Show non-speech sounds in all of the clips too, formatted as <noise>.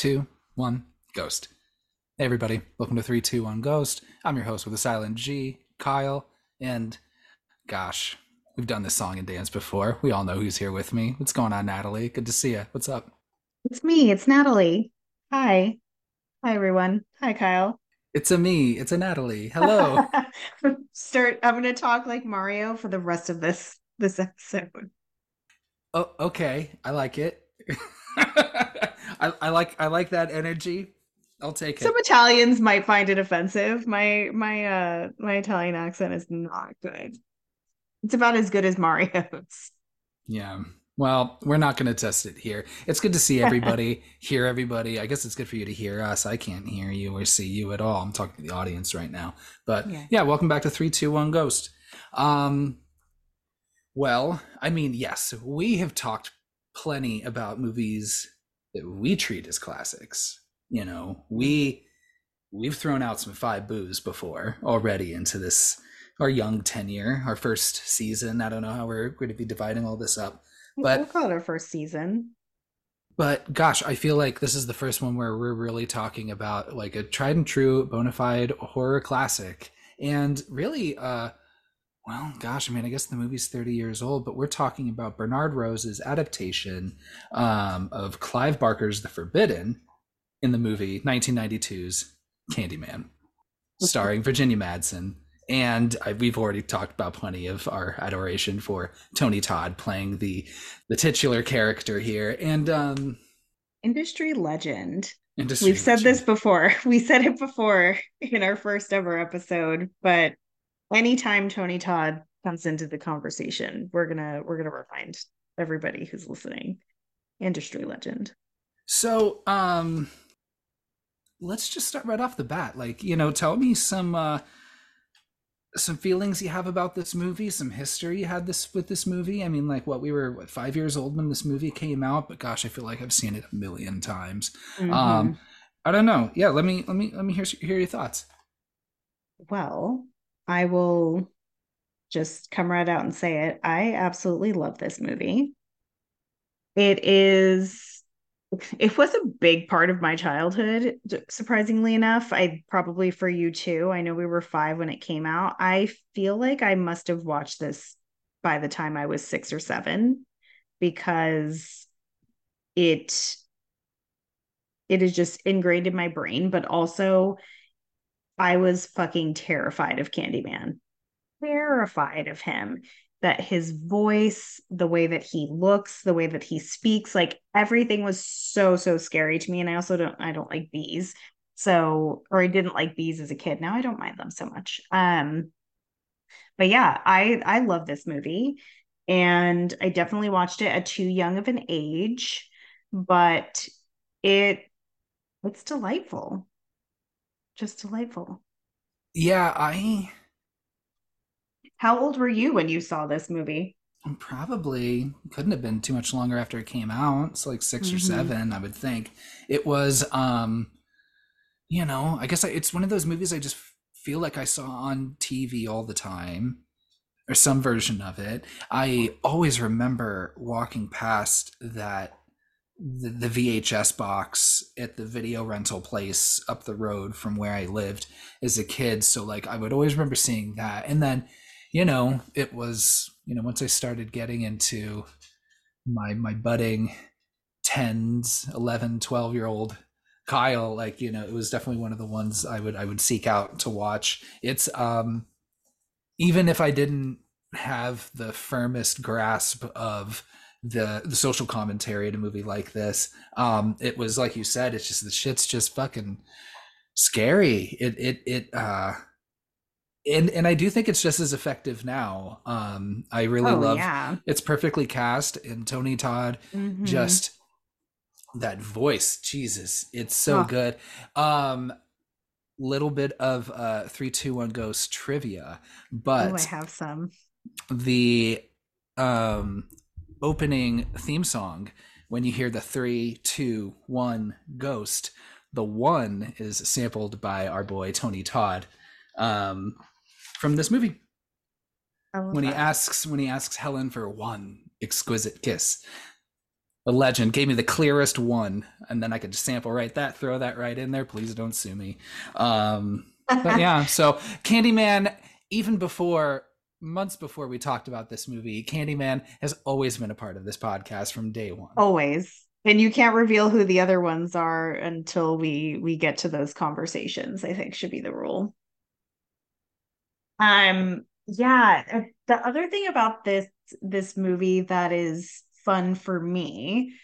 Two, one, ghost. Hey, everybody. Welcome to 321 Ghost. I'm your host with a silent G, Kyle. And gosh, we've done this song and dance before. We all know who's here with me. What's going on, Natalie? Good to see you. What's up? It's me. It's Natalie. Hi. Hi, everyone. Hi, Kyle. It's a me. It's a Natalie. Hello. <laughs> Start. I'm going to talk like Mario for the rest of this this episode. oh, okay. I like it. <laughs> <laughs> I, I like I like that energy. I'll take it. Some Italians might find it offensive. My my uh my Italian accent is not good. It's about as good as Mario's. Yeah. Well, we're not going to test it here. It's good to see everybody, <laughs> hear everybody. I guess it's good for you to hear us. I can't hear you or see you at all. I'm talking to the audience right now. But yeah, Yeah. welcome back to 321 Ghost. Um well, I mean, yes, we have talked plenty about movies that we treat as classics. You know, we we've thrown out some five boos before already into this our young tenure, our first season. I don't know how we're going to be dividing all this up. But- we'll call it our first season. But gosh, I feel like this is the first one where we're really talking about like a tried and true bona fide horror classic. And really, uh well, gosh, I mean, I guess the movie's 30 years old, but we're talking about Bernard Rose's adaptation um, of Clive Barker's The Forbidden in the movie 1992's Candyman, starring Virginia Madsen. And I, we've already talked about plenty of our adoration for Tony Todd playing the the titular character here. And um, Industry legend. industry We've said this before. <laughs> We said it before in our first ever episode, but anytime Tony Todd comes into the conversation, we're gonna we're gonna remind everybody who's listening. Industry legend. So, um, let's just start right off the bat. Like, you know, tell me some uh, some feelings you have about this movie, some history you had this with this movie. I mean, like, what we were what five years old when this movie came out, but gosh, I feel like I've seen it a million times. Mhm. Um, I don't know. Yeah, let me let me let me hear hear your thoughts. well, I will just come right out and say it. I absolutely love this movie. It is it was a big part of my childhood, surprisingly enough. I probably for you too. I know we were 5 when it came out. I feel like I must have watched this by the time I was 6 or 7 because it it is just ingrained in my brain, but also I was fucking terrified of Candyman. Terrified of him. That his voice, the way that he looks, the way that he speaks, like everything was so, so scary to me. And I also don't, I don't like bees. So, or I didn't like bees as a kid. Now I don't mind them so much. Um, but yeah, I I love this movie. And I definitely watched it at too young of an age, but it it's delightful. Just delightful. Yeah, I How old were you when you saw this movie? probably couldn't have been too much longer after it came out. It's like 6 or Mhm. seven, I would think. It was, um, you know, I guess I, it's one of those movies I just feel like I saw on TV all the time, or some version of it. I always remember walking past that the, the VHS box at the video rental place up the road from where I lived as a kid. So like I would always remember seeing that. And then, you know, it was, you know, once I started getting into my my budding 10s, 11, 12 year old Kyle, like, you know, it was definitely one of the ones I would I would seek out to watch. It's um even if I didn't have the firmest grasp of the the social commentary in a movie like this, um, it was like you said, it's just the shit's just fucking scary. It it it uh and and I do think it's just as effective now. Um I really oh love yeah. it's perfectly cast and Tony Todd Mhm. just that voice jesus it's so Oh. good um little bit of uh 321 ghost trivia but I have some. the um opening theme song when you hear the three two one ghost. The one is sampled by our boy tony todd um from this movie. When he that. asks when he asks helen for one exquisite kiss. The legend gave me the clearest one and then i could just sample right that throw that right in there. Please don't sue me. Um but <laughs> yeah so candyman even before months before we talked about this movie candyman has always been a part of this podcast from day one. Always. And you can't reveal who the other ones are until we we get to those conversations i think should be the rule. Um yeah uh, the other thing about this this movie that is fun for me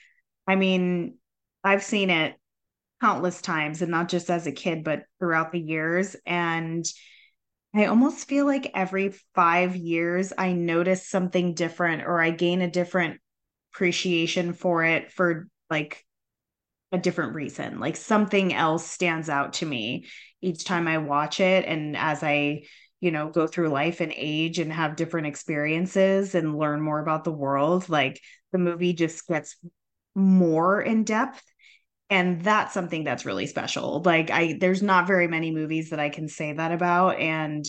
i mean i've seen it countless times and not just as a kid but throughout the years. And i almost feel like every 5 years i notice something different or i gain a different appreciation for it for like a different reason like something else stands out to me each time i watch it and as i you know go through life and age and have different experiences and learn more about the world like the movie just gets more in depth and that's something that's really special. Like i there's not very many movies that i can say that about. And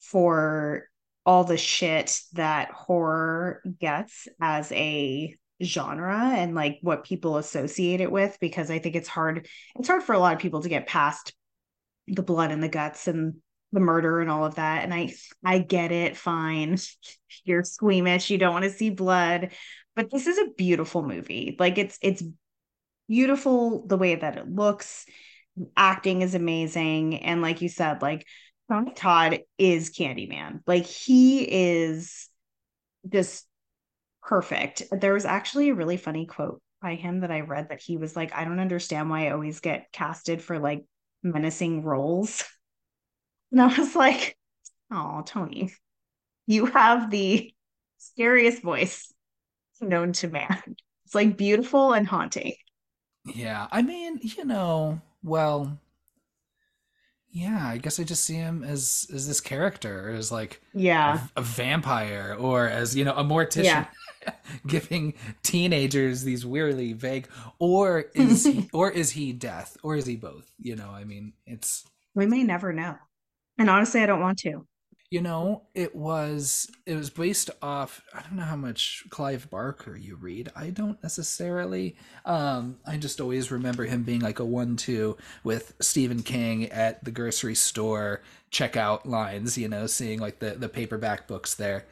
for all the shit that horror gets as a genre and like what people associate it with because i think it's hard it's hard for a lot of people to get past the blood and the guts and the murder and all of that. And i i get it fine. <laughs> You're squeamish. You don't want to see blood. But this is a beautiful movie. Like it's it's beautiful the way that it looks. Acting is amazing. And like you said like Tony? Todd is Candyman. Like he is just perfect. There was actually a really funny quote by him that i read that he was like i don't understand why i always get casted for like menacing roles. <laughs> And I was like, oh, Tony, you have the scariest voice known to man. It's like beautiful and haunting. Yeah. I mean, you know, well, yeah, I guess I just see him as as this character, as like yeah, a, a vampire, or as you know, a mortician yeah. <laughs> giving teenagers these weirdly vague, or is he, <laughs> or is he death, or is he both? You know, I mean, it's we may never know. And honestly, I don't want to. You know, it was it was based off I don't know how much Clive Barker you read. I don't necessarily. Um I just always remember him being like a one two with Stephen King at the grocery store checkout lines, you know, seeing like the the paperback books there.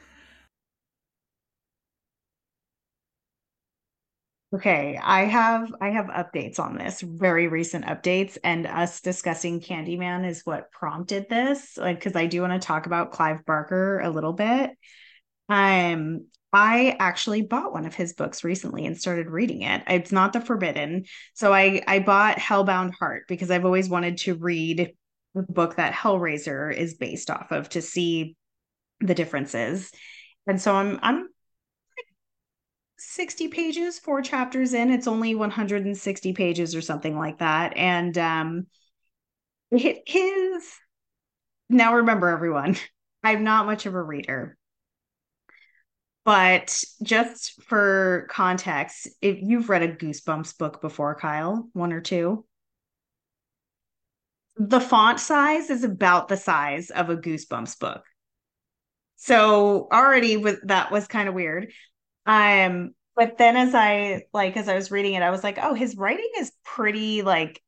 Okay, I have I have updates on this, very recent updates, and us discussing Candyman is what prompted this. Like, because I do want to talk about Clive Barker a little bit. Um, I actually bought one of his books recently and started reading it. It's not The Forbidden, so I I bought Hellbound Heart because I've always wanted to read the book that Hellraiser is based off of to see the differences. And so I'm I'm 60 pages, four chapters in. It's only 160 pages or something like that. And um it is now remember everyone, <laughs> I'm not much of a reader. But just for context, if you've read a Goosebumps book before, Kyle, one or two, the font size is about the size of a Goosebumps book. So already with that was kind of weird. Um, but then as I like as I was reading it, I was like, oh, his writing is pretty like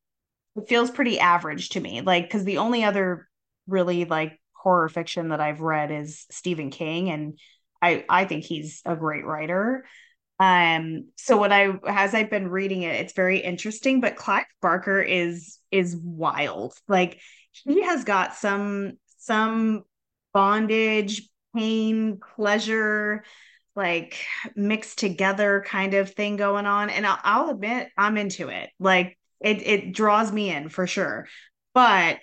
it feels pretty average to me. Like, because the only other really like horror fiction that I've read is Stephen King, and I I think he's a great writer. Um, so what I as I've been reading it, it's very interesting. But Clive Barker is is wild. Like he has got some some bondage, pain, pleasure, like mixed together kind of thing going on and I'll, I'll admit i'm into it. Like it it draws me in for sure. But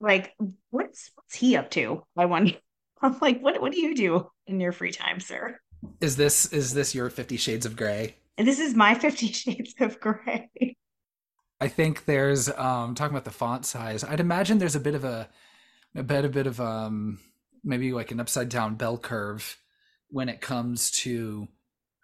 like what's what's he up to? I wonder <laughs> i'm like what what do you do in your free time sir? Is this is this your 50 shades of gray and this is my <laughs> 50 shades of gray i think there's um talking about the font size i'd imagine there's a bit of a a bit a bit of um maybe like an upside down bell curve when it comes to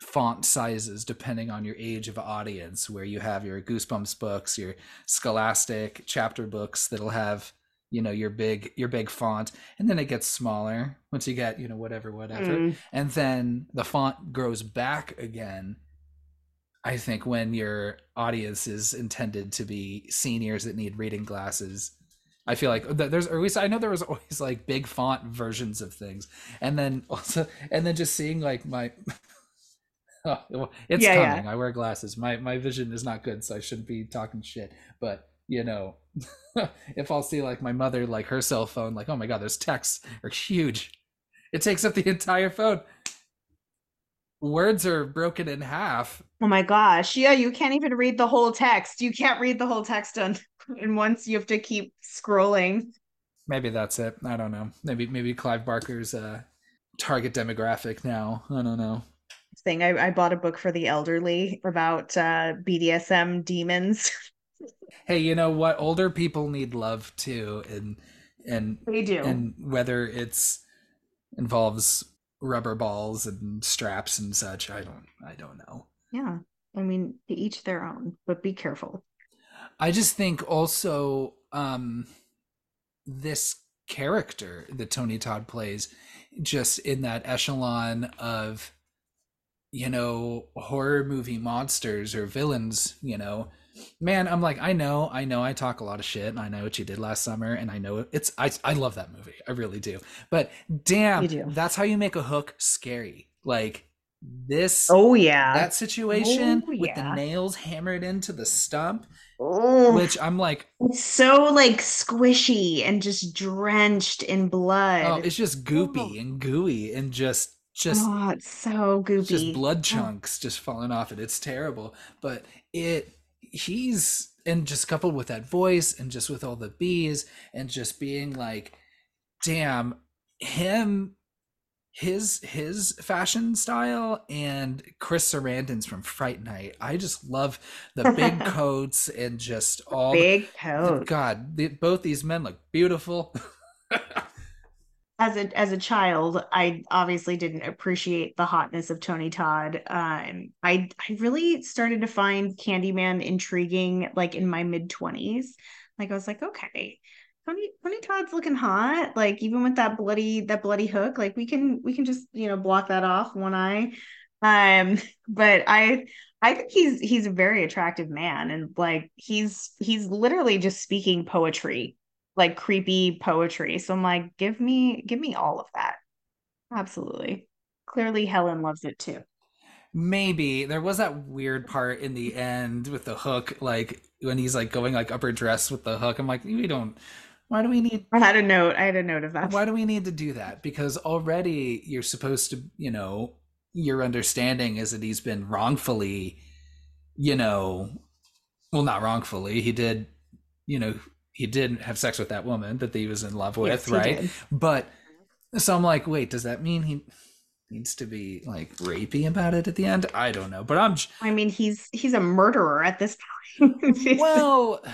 font sizes depending on your age of audience where you have your goosebumps books your scholastic chapter books that'll have you know your big your big font and then it gets smaller once you get you know whatever whatever mm. and then the font grows back again I think when your audience is intended to be seniors that need reading glasses, I feel like there's or at least I know there was <laughs> always like big font versions of things, and then <laughs> also and then just seeing like my. <laughs> Oh, it's yeah, coming. Yeah. I wear glasses. My my vision is not good, so I shouldn't be talking shit. But you know, if I'll see like my mother like her cell phone, like oh my god, those texts are huge. It takes up the entire phone words are broken in half. Oh my gosh. Yeah, you can't even read the whole text. You can't read the whole text on <laughs> and once you have to keep scrolling. Maybe that's it. I don't know. Maybe maybe Clive Barker's uh target demographic now. I don't know. Thing I, I bought a book for the elderly about uh BDSM demons. <laughs> hey, you know what? Older people need love too, and and they do. And whether it's involves rubber balls and straps and such. I don't I don't know. Yeah. I mean, to each their own, but be careful. I just think also um this character that Tony Todd plays just in that echelon of you know horror movie monsters or villains, you know, man, I'm like, I know, I know, I talk a lot of shit, and I know what you did last summer, and I know it's, I, I love that movie, I really do. But damn, that's how you make a hook scary. Like this, oh yeah, that situation oh, with the nails hammered into the stump. Oh, which I'm like, it's so like squishy and just drenched in blood. Oh, it's just goopy oh. and gooey and just just oh, it's so goopy. Just blood chunks just falling off it. It's terrible, but it he's and just coupled with that voice and just with all the bees and just being like damn him his his fashion style and Chris Sarandon's from Fright Night. I just love the big <laughs> coats and just all big coats. God, the, both these men look beautiful. <laughs> as a as a child, I obviously didn't appreciate the hotness of Tony Todd. Um, I I really started to find Candyman intriguing, like in my mid twenties. Like I was like, okay, Tony Tony Todd's looking hot. Like even with that bloody that bloody hook, like we can we can just you know block that off one eye. Um, but I I think he's he's a very attractive man, and like he's he's literally just speaking poetry like creepy poetry. So I'm like, give me give me all of that. Absolutely. Clearly Helen loves it too. Maybe there was that weird part in the end with the hook, like when he's like going like upper dress with the hook. I'm like, we don't. Why do we need? I had a note. I had a note of that. Why do we need to do that? Because already you're supposed to, you know, your understanding is that he's been wrongfully, you know, well, not wrongfully. He did, you know, he didn't have sex with that woman that he was in love with, yes, right? But so I'm like, wait, does that mean he needs to be like rapey about it at the end? I don't know, but I'm. I mean, he's he's a murderer at this point. <laughs> well,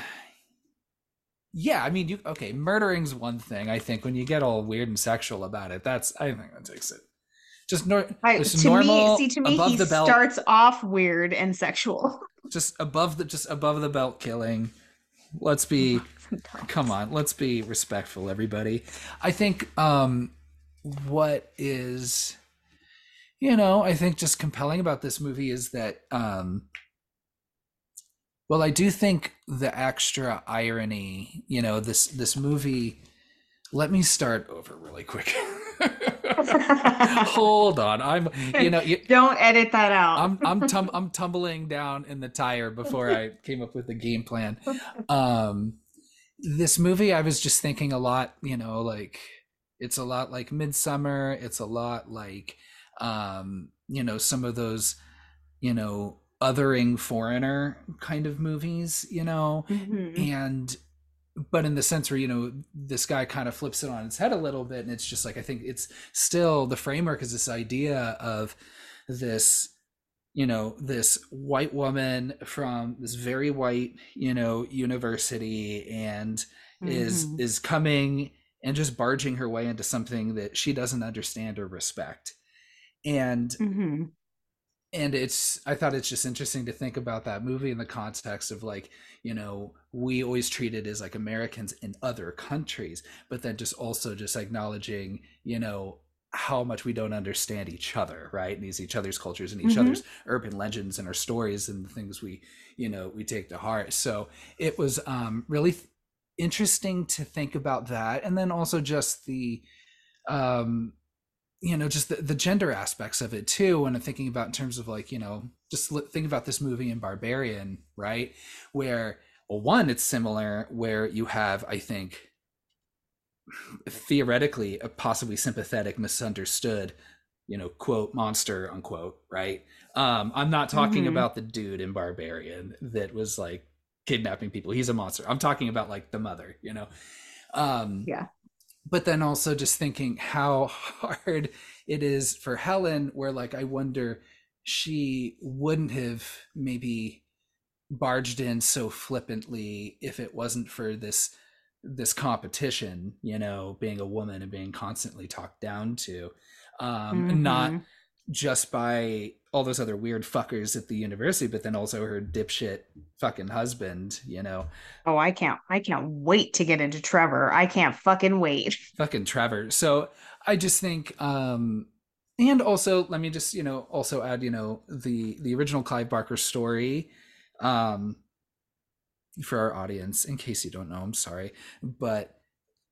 yeah, I mean, you okay? Murdering's one thing. I think when you get all weird and sexual about it, that's I think that takes it. Just, nor- I, just to normal. Me, see, to me, he starts off weird and sexual. <laughs> Just above the just above the belt killing. Let's be Come on, let's be respectful, everybody. I think um, what is, you know, I think just compelling about this movie is that, um, well, I do think the extra irony, you know, this this movie. Let me start over really quick. <laughs> Hold on, I'm you know you, <laughs> don't edit that out. I'm I'm tum- I'm tumbling down in the tire before I came up with the game plan. Um, this movie i was just thinking a lot you know like it's a lot like midsummer it's a lot like um you know some of those you know othering foreigner kind of movies you know mm-hmm. and but in the sense where you know this guy kind of flips it on its head a little bit and it's just like i think it's still the framework is this idea of this you know this white woman from this very white you know university and mm-hmm. is is coming and just barging her way into something that she doesn't understand or respect and mm-hmm. and it's i thought it's just interesting to think about that movie in the context of like you know we always treat it as like americans in other countries but then just also just acknowledging you know how much we don't understand each other, right? And these each other's cultures and each Mhm. other's urban legends and our stories and the things we, you know, we take to heart. So it was um, really th- interesting to think about that, and then also just the, um, you know, just the, the gender aspects of it too. When I'm thinking about in terms of like, you know, just think about this movie in Barbarian, right? Where well, one, it's similar where you have, I think, theoretically a possibly sympathetic misunderstood you know quote monster unquote right um i'm not talking Mhm. about the dude in barbarian that was like kidnapping people he's a monster i'm talking about like the mother you know um Yeah. but then also just thinking how hard it is for helen where like i wonder she wouldn't have maybe barged in so flippantly if it wasn't for this this competition you know being a woman and being constantly talked down to um not Mhm. just by all those other weird fuckers at the university but then also her dipshit fucking husband you know Oh, I can't I can't wait to get into Trevor. I can't fucking wait. <laughs> fucking Trevor. So I just think, um, and also let me just you know also add you know the the original Clive Barker story, um, for our audience in case you don't know. I'm sorry, but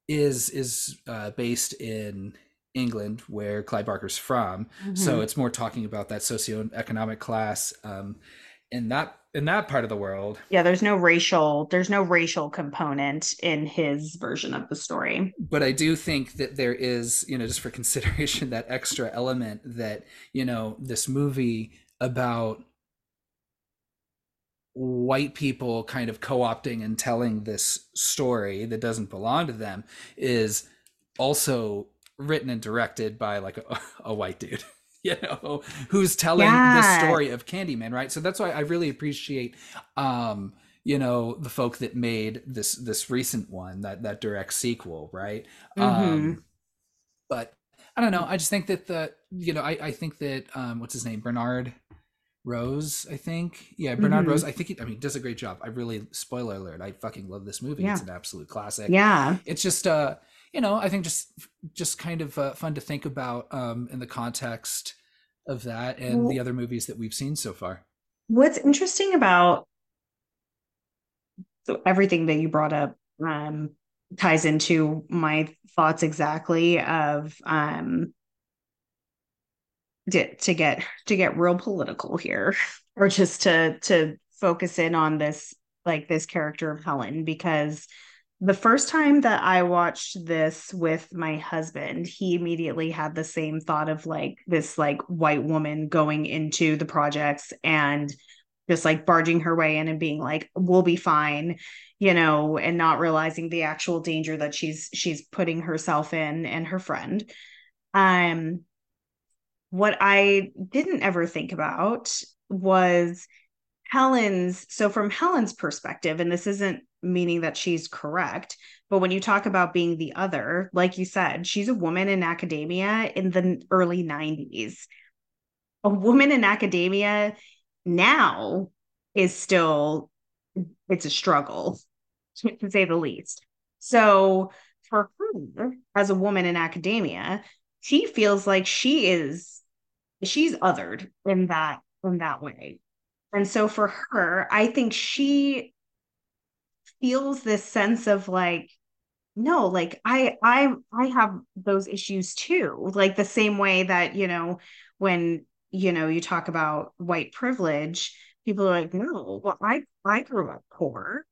is is uh, based in England where Clive Barker's from. So Mhm. it's more talking about that socioeconomic class um, in that in that part of the world yeah, there's no racial there's no racial component in his version of the story. but I do think that there is, you know, just for consideration, <laughs> that extra element that, you know, this movie about white people kind of co opting and telling this story that doesn't belong to them is also written and directed by like a, <laughs> a white dude. <laughs> You know, who's telling Yeah. the story of Candyman, right? So that's why I really appreciate um, you know, the folk that made this this recent one, that that direct sequel, right? Um, but I don't know. I just think that the you know I I think that um what's his name Bernard Rose I think yeah Bernard Mhm. Rose I think he, I mean does a great job. I really spoiler alert. I fucking love this movie. It's an absolute classic. Yeah. It's just uh you know I think just just kind of uh, fun to think about um in the context of that and Well- the other movies that we've seen so far. What's interesting about so everything that you brought up um, ties into my thoughts exactly of um, to, get to get real political here, <laughs> or just to to focus in on this like this character of Helen because the first time that I watched this with my husband, he immediately had the same thought of like this like white woman going into the projects and just like barging her way in and being like we'll be fine you know and not realizing the actual danger that she's she's putting herself in and her friend. Um what i didn't ever think about was Helen's so from Helen's perspective and this isn't meaning that she's correct but when you talk about being the other like you said she's a woman in academia in the early 90s a woman in academia now is still it's a struggle <laughs> to say the least. So for her as a woman in academia she feels like she is she's othered in that in that way. And so for her i think she feels this sense of like no like i i i have those issues too. Like the same way that you know when you know you talk about white privilege people are like no well i i grew up poor.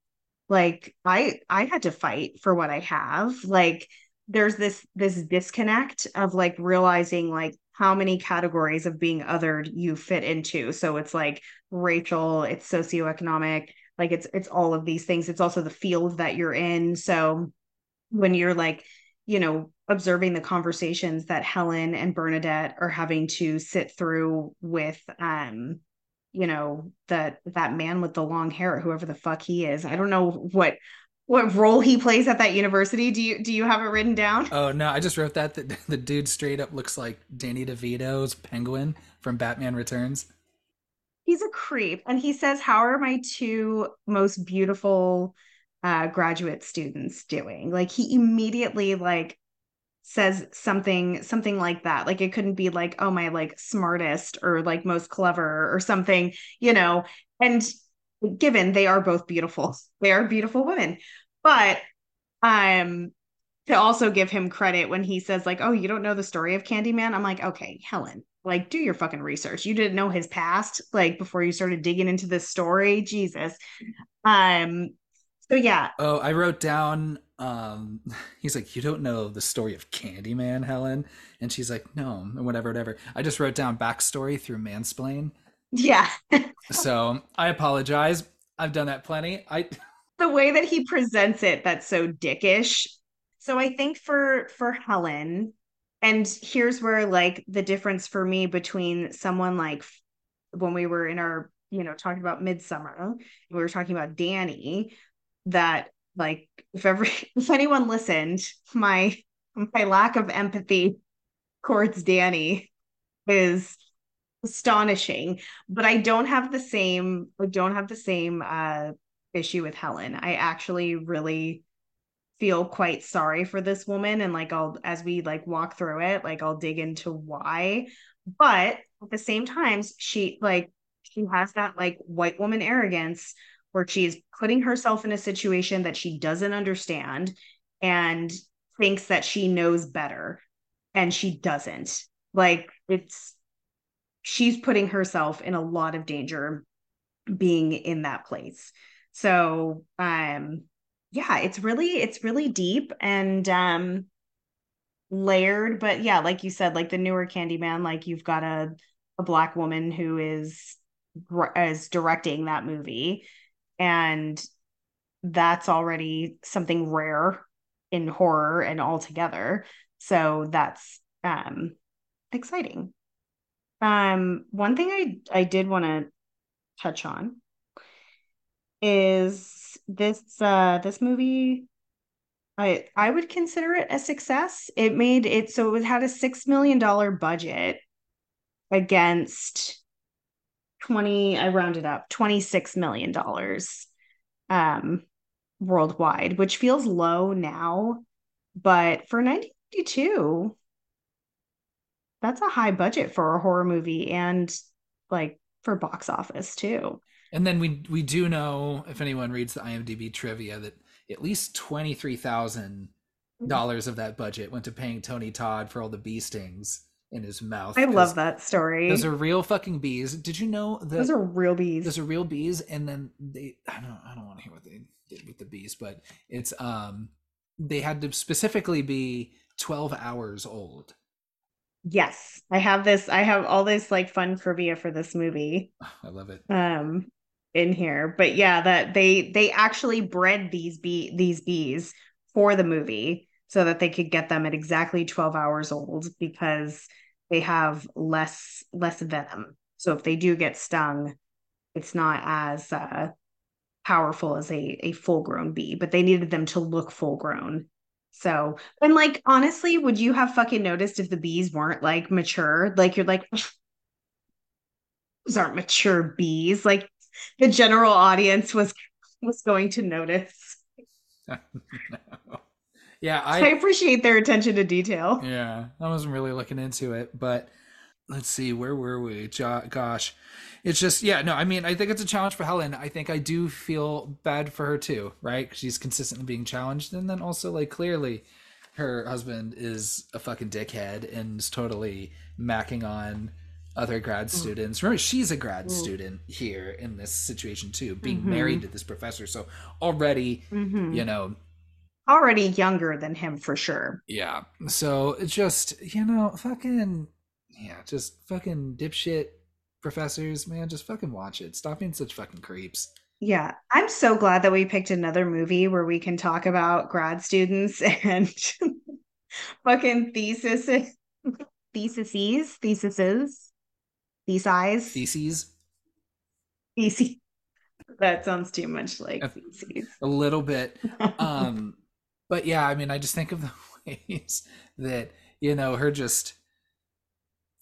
Like i i had to fight for what i have. Like there's this this disconnect of like realizing like how many categories of being othered you fit into. So it's like racial it's socioeconomic like it's it's all of these things. It's also the field that you're in. So when you're like you know observing the conversations that Helen and Bernadette are having to sit through with um you know that that man with the long hair whoever the fuck he is i don't know what what role he plays at that university. Do you do you have it written down? Oh no, I just wrote that that <laughs> the dude straight up looks like Danny DeVito's Penguin from Batman Returns. he's a creep. And he says how are my two most beautiful uh graduate students doing? Like he immediately like says something something like that. Like it couldn't be like oh my like smartest or like most clever or something you know? And given they are both beautiful. <laughs> They are beautiful women. But um to also give him credit when he says like oh you don't know the story of candyman? I'm like okay helen like do your fucking research. You didn't know his past like before you started digging into this story? Jesus. Um so yeah. Oh i wrote down um <laughs> he's like you don't know the story of candyman helen? And she's like no and whatever whatever. I just wrote down backstory through mansplain yeah. <laughs> So i apologize. I've done that plenty. I <laughs> the way that he presents it that's so dickish. So i think for for helen and here's where like the difference for me between someone like when we were in our you know talking about midsummer, we were talking about danny that like if ever <laughs> if anyone listened my my lack of empathy towards danny is astonishing but i don't have the same i don't have the same uh issue with helen. I actually really feel quite sorry for this woman and like I'll as we like walk through it like I'll dig into why. But at the same time, she like she has that like white woman arrogance where she's putting herself in a situation that she doesn't understand and thinks that she knows better and she doesn't. Like it's she's putting herself in a lot of danger being in that place. So um yeah it's really it's really deep and um layered but yeah like you said like the newer candyman like you've got a a black woman who is is directing that movie and that's already something rare in horror and altogether so that's um exciting um one thing i i did want to touch on is this uh this movie I I would consider it a success. It made it so it had a six million dollar budget against 20 i rounded up 26 million dollars um worldwide which feels low now but for 1992 that's a high budget for a horror movie and like for box office too and then we we do know if anyone reads the imdb trivia that at least $23000 of that budget went to paying tony todd for all the bee stings in his mouth. I love that story. Those are real fucking bees. Did you know that those are real bees? Those are real bees, and then they I don't I don't want to hear what they did with the bees, but it's um they had to specifically be 12 hours old. Yes. I have this I have all this like fun trivia for this movie. <sighs> I love it. Um in here. But yeah, that they they actually bred these bee these bees for the movie so that they could get them at exactly 12 hours old because they have less less venom. So if they do get stung, it's not as uh, powerful as a a full grown bee. But they needed them to look full grown. So and like honestly, would you have fucking noticed if the bees weren't like mature? Like you're like <sighs> those aren't mature bees. Like the general audience was was going to notice. <laughs> no. Yeah, I, I appreciate their attention to detail. Yeah, I wasn't really looking into it, but let's see, where were we? Gosh, it's just yeah, no, I mean, I think it's a challenge for Helen. I think I do feel bad for her too, right? She's consistently being challenged, and then also like clearly, her husband is a fucking dickhead and is totally macking on other grad mm. students. Remember, she's a grad mm. student here in this situation too, being mm-hmm. married to this professor. So already, mm-hmm. you know, already younger than him for sure. Yeah. So just, you know, fucking, yeah, just fucking dipshit professors, man. Just fucking watch it. Stop being such fucking creeps. Yeah. I'm so glad that we picked another movie where we can talk about grad students <laughs> and fucking thesis theses, theses, theses, theses. Theses. That sounds too much like a, theses. A little bit. <laughs> Um but yeah, I mean, I just think of the <laughs> ways that you know her just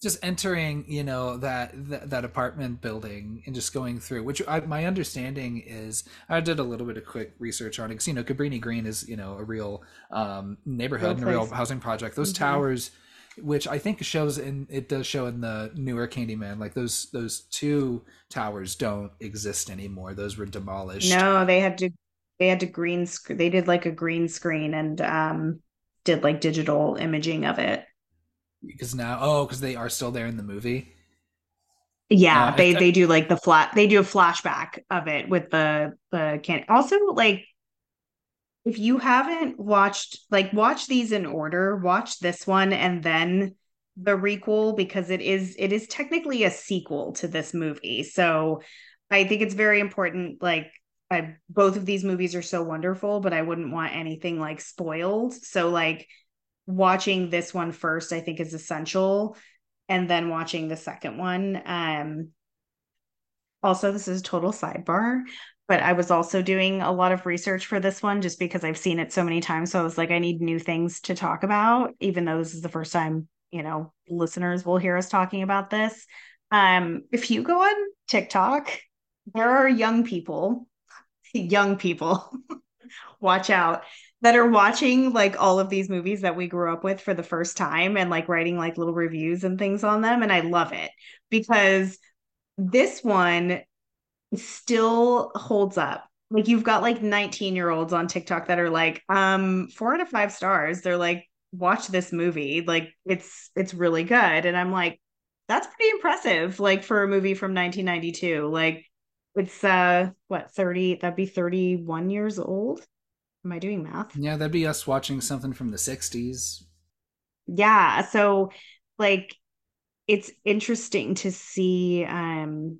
just entering you know that, that that apartment building and just going through which I, my understanding is i did a little bit of quick research on it because you know cabrini green is you know a real um, neighborhood and a real housing project. Those mm-hmm. towers which i think shows in it does show in the newer candyman like those those two towers don't exist anymore. Those were demolished. No they had to they had to green sc- they did like a green screen and um did like digital imaging of it because now oh because they are still there in the movie? Yeah uh, they I, they do like the flat they do a flashback of it with the the can also like if you haven't watched like watch these in order watch this one and then the requel because it is it is technically a sequel to this movie. So i think it's very important like I, both of these movies are so wonderful but i wouldn't want anything like spoiled. So like watching this one first, I think is essential, and then watching the second one. Um, also, this is a total sidebar, but I was also doing a lot of research for this one just because I've seen it so many times. So I was like, I need new things to talk about, even though this is the first time, you know, listeners will hear us talking about this. Um, if you go on TikTok, there are young people, young people, <laughs> watch out that are watching like all of these movies that we grew up with for the first time and like writing like little reviews and things on them. And I love it because this one still holds up. Like you've got like 19 year olds on TikTok that are like, um, four out of five stars. They're like, watch this movie. Like it's it's really good. And I'm like, that's pretty impressive, like for a movie from 1992. Like it's uh what 30 that'd be 31 years old Am I doing math? Yeah, that'd be us watching something from the 60s. Yeah. So, like, it's interesting to see um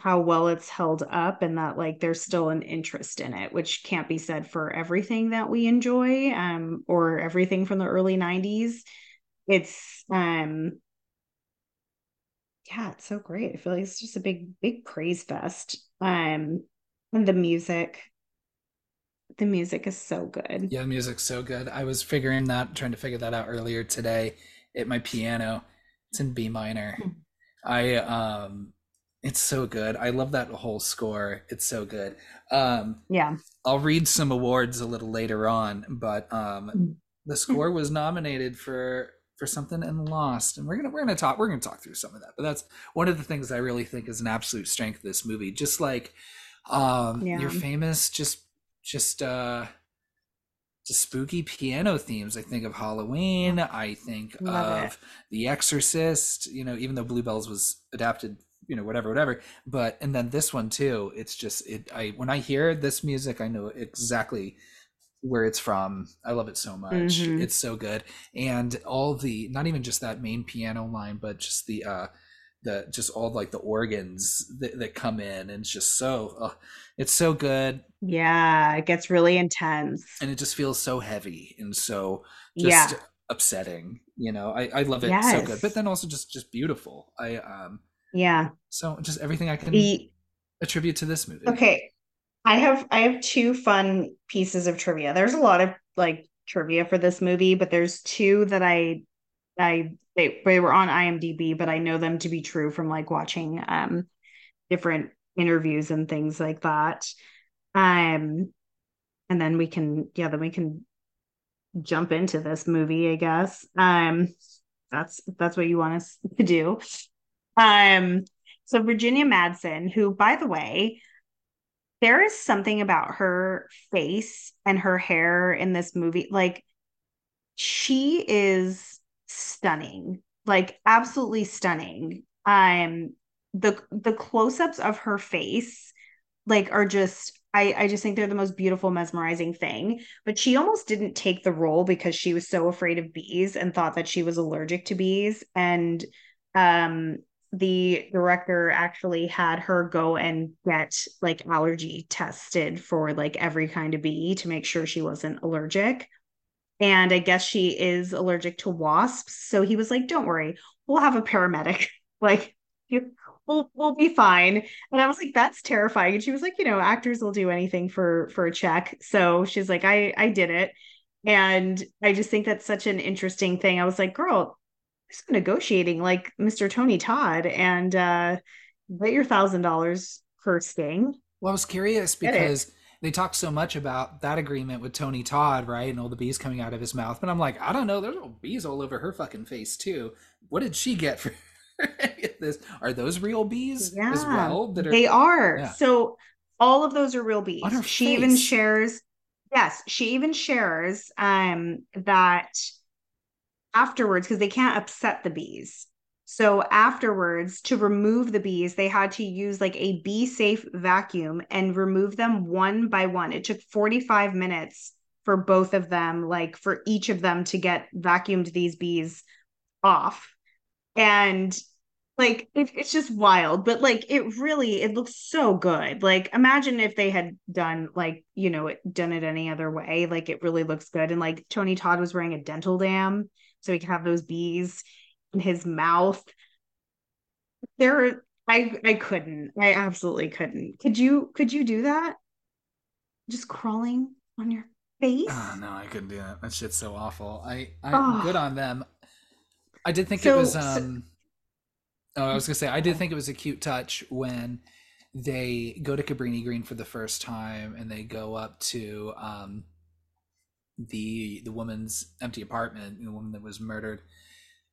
how well it's held up and that like there's still an interest in it which can't be said for everything that we enjoy um or everything from the early 90s it's um yeah it's so great i feel like it's just a big big praise fest um and the music the music is so good. Yeah, the music's so good. I was figuring that, trying to figure that out earlier today at my piano. It's in B minor. Hmm. I um it's so good. I love that whole score. It's so good. Um Yeah. I'll read some awards a little later on, but um hmm. the score was nominated for for something and lost. And we're gonna we're gonna talk we're gonna talk through some of that. But that's one of the things I really think is an absolute strength of this movie. Just like um yeah. your famous just just uh just spooky piano themes. I think of Halloween. I think Love of it. The Exorcist. You know, even though Bluebells was adapted, you know, whatever, whatever. But and then this one too. It's just it. I when I hear this music, I know exactly where it's from. I love it so much. Mm-hmm. It's so good, and all the not even just that main piano line, but just the uh the just all like the organs that, that come in and it's just so uh, it's so good. Yeah it gets really intense. And it just feels so heavy and so just yeah. upsetting you know? I i love it yes. so good but then also just just beautiful. I um yeah. so just everything i can e- attribute to this movie. Okay i have i have two fun pieces of trivia. There's a lot of like trivia for this movie but there's two that i i they, they were on IMDb, but I know them to be true from like watching um different interviews and things like that. Um and then we can yeah, then we can jump into this movie, I guess. Um that's that's what you want us <laughs> to do. Um so Virginia Madsen, who by the way, there is something about her face and her hair in this movie like she is stunning, like absolutely stunning. Um, the the close-ups of her face, like, are just I, I just think they're the most beautiful, mesmerizing thing. But she almost didn't take the role because she was so afraid of bees and thought that she was allergic to bees. And um, the director actually had her go and get like allergy tested for like every kind of bee to make sure she wasn't allergic and I guess she is allergic to wasps. So he was like, "Don't worry, we'll have a paramedic. <laughs> like, you, we'll we'll be fine." And I was like, "That's terrifying." And she was like, "You know, actors will do anything for for a check." So she's like, "I I did it," and I just think that's such an interesting thing. I was like, "Girl." Just negotiating like Mr. Tony Todd and uh get your thousand dollars per sting. Well, I was curious because they talk so much about that agreement with Tony Todd, right? And all the bees coming out of his mouth. But I'm like, I don't know. There's all bees all over her fucking face too. What did she get for <laughs> this? Are those real bees yeah, as well? That are, they are. Yeah. So all of those are real bees. she face. even shares. Yes, she even shares um that afterwards because they can't upset the bees. So afterwards, to remove the bees, they had to use like a bee safe vacuum and remove them one by one. It took 45 minutes for both of them, like for each of them to get vacuumed these bees off. And like it, it's just wild but like it really it looks so good like imagine if they had done like you know it, done it any other way like it really looks good and like tony todd was wearing a dental dam so he could have those bees in his mouth. There i i couldn't. I absolutely couldn't. Could you could you do that? Just crawling on your face? Oh no i couldn't do that. That shit's so awful. I i'm oh. good on them. I did think so, it was um so, Oh, I was gonna say I did think it was a cute touch when they go to Cabrini Green for the first time and they go up to um, the the woman's empty apartment, the woman that was murdered,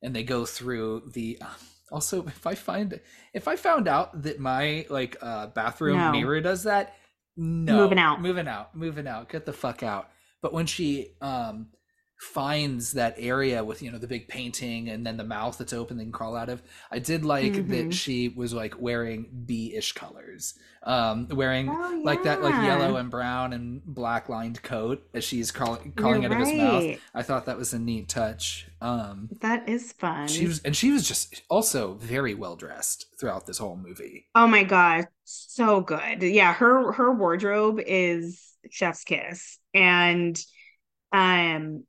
and they go through the. Uh, also, if I find if I found out that my like uh, bathroom no. mirror does that, no, moving out, moving out, moving out, get the fuck out. But when she um finds that area with you know the big painting and then the mouth that's open they can crawl out of i did like mm-hmm. that she was like wearing bee-ish colors um wearing oh, yeah. like that like yellow and brown and black lined coat as she's crawling crawling You're out right. of his mouth i thought that was a neat touch um that is fun she was and she was just also very well dressed throughout this whole movie oh my god so good yeah her her wardrobe is chef's kiss and um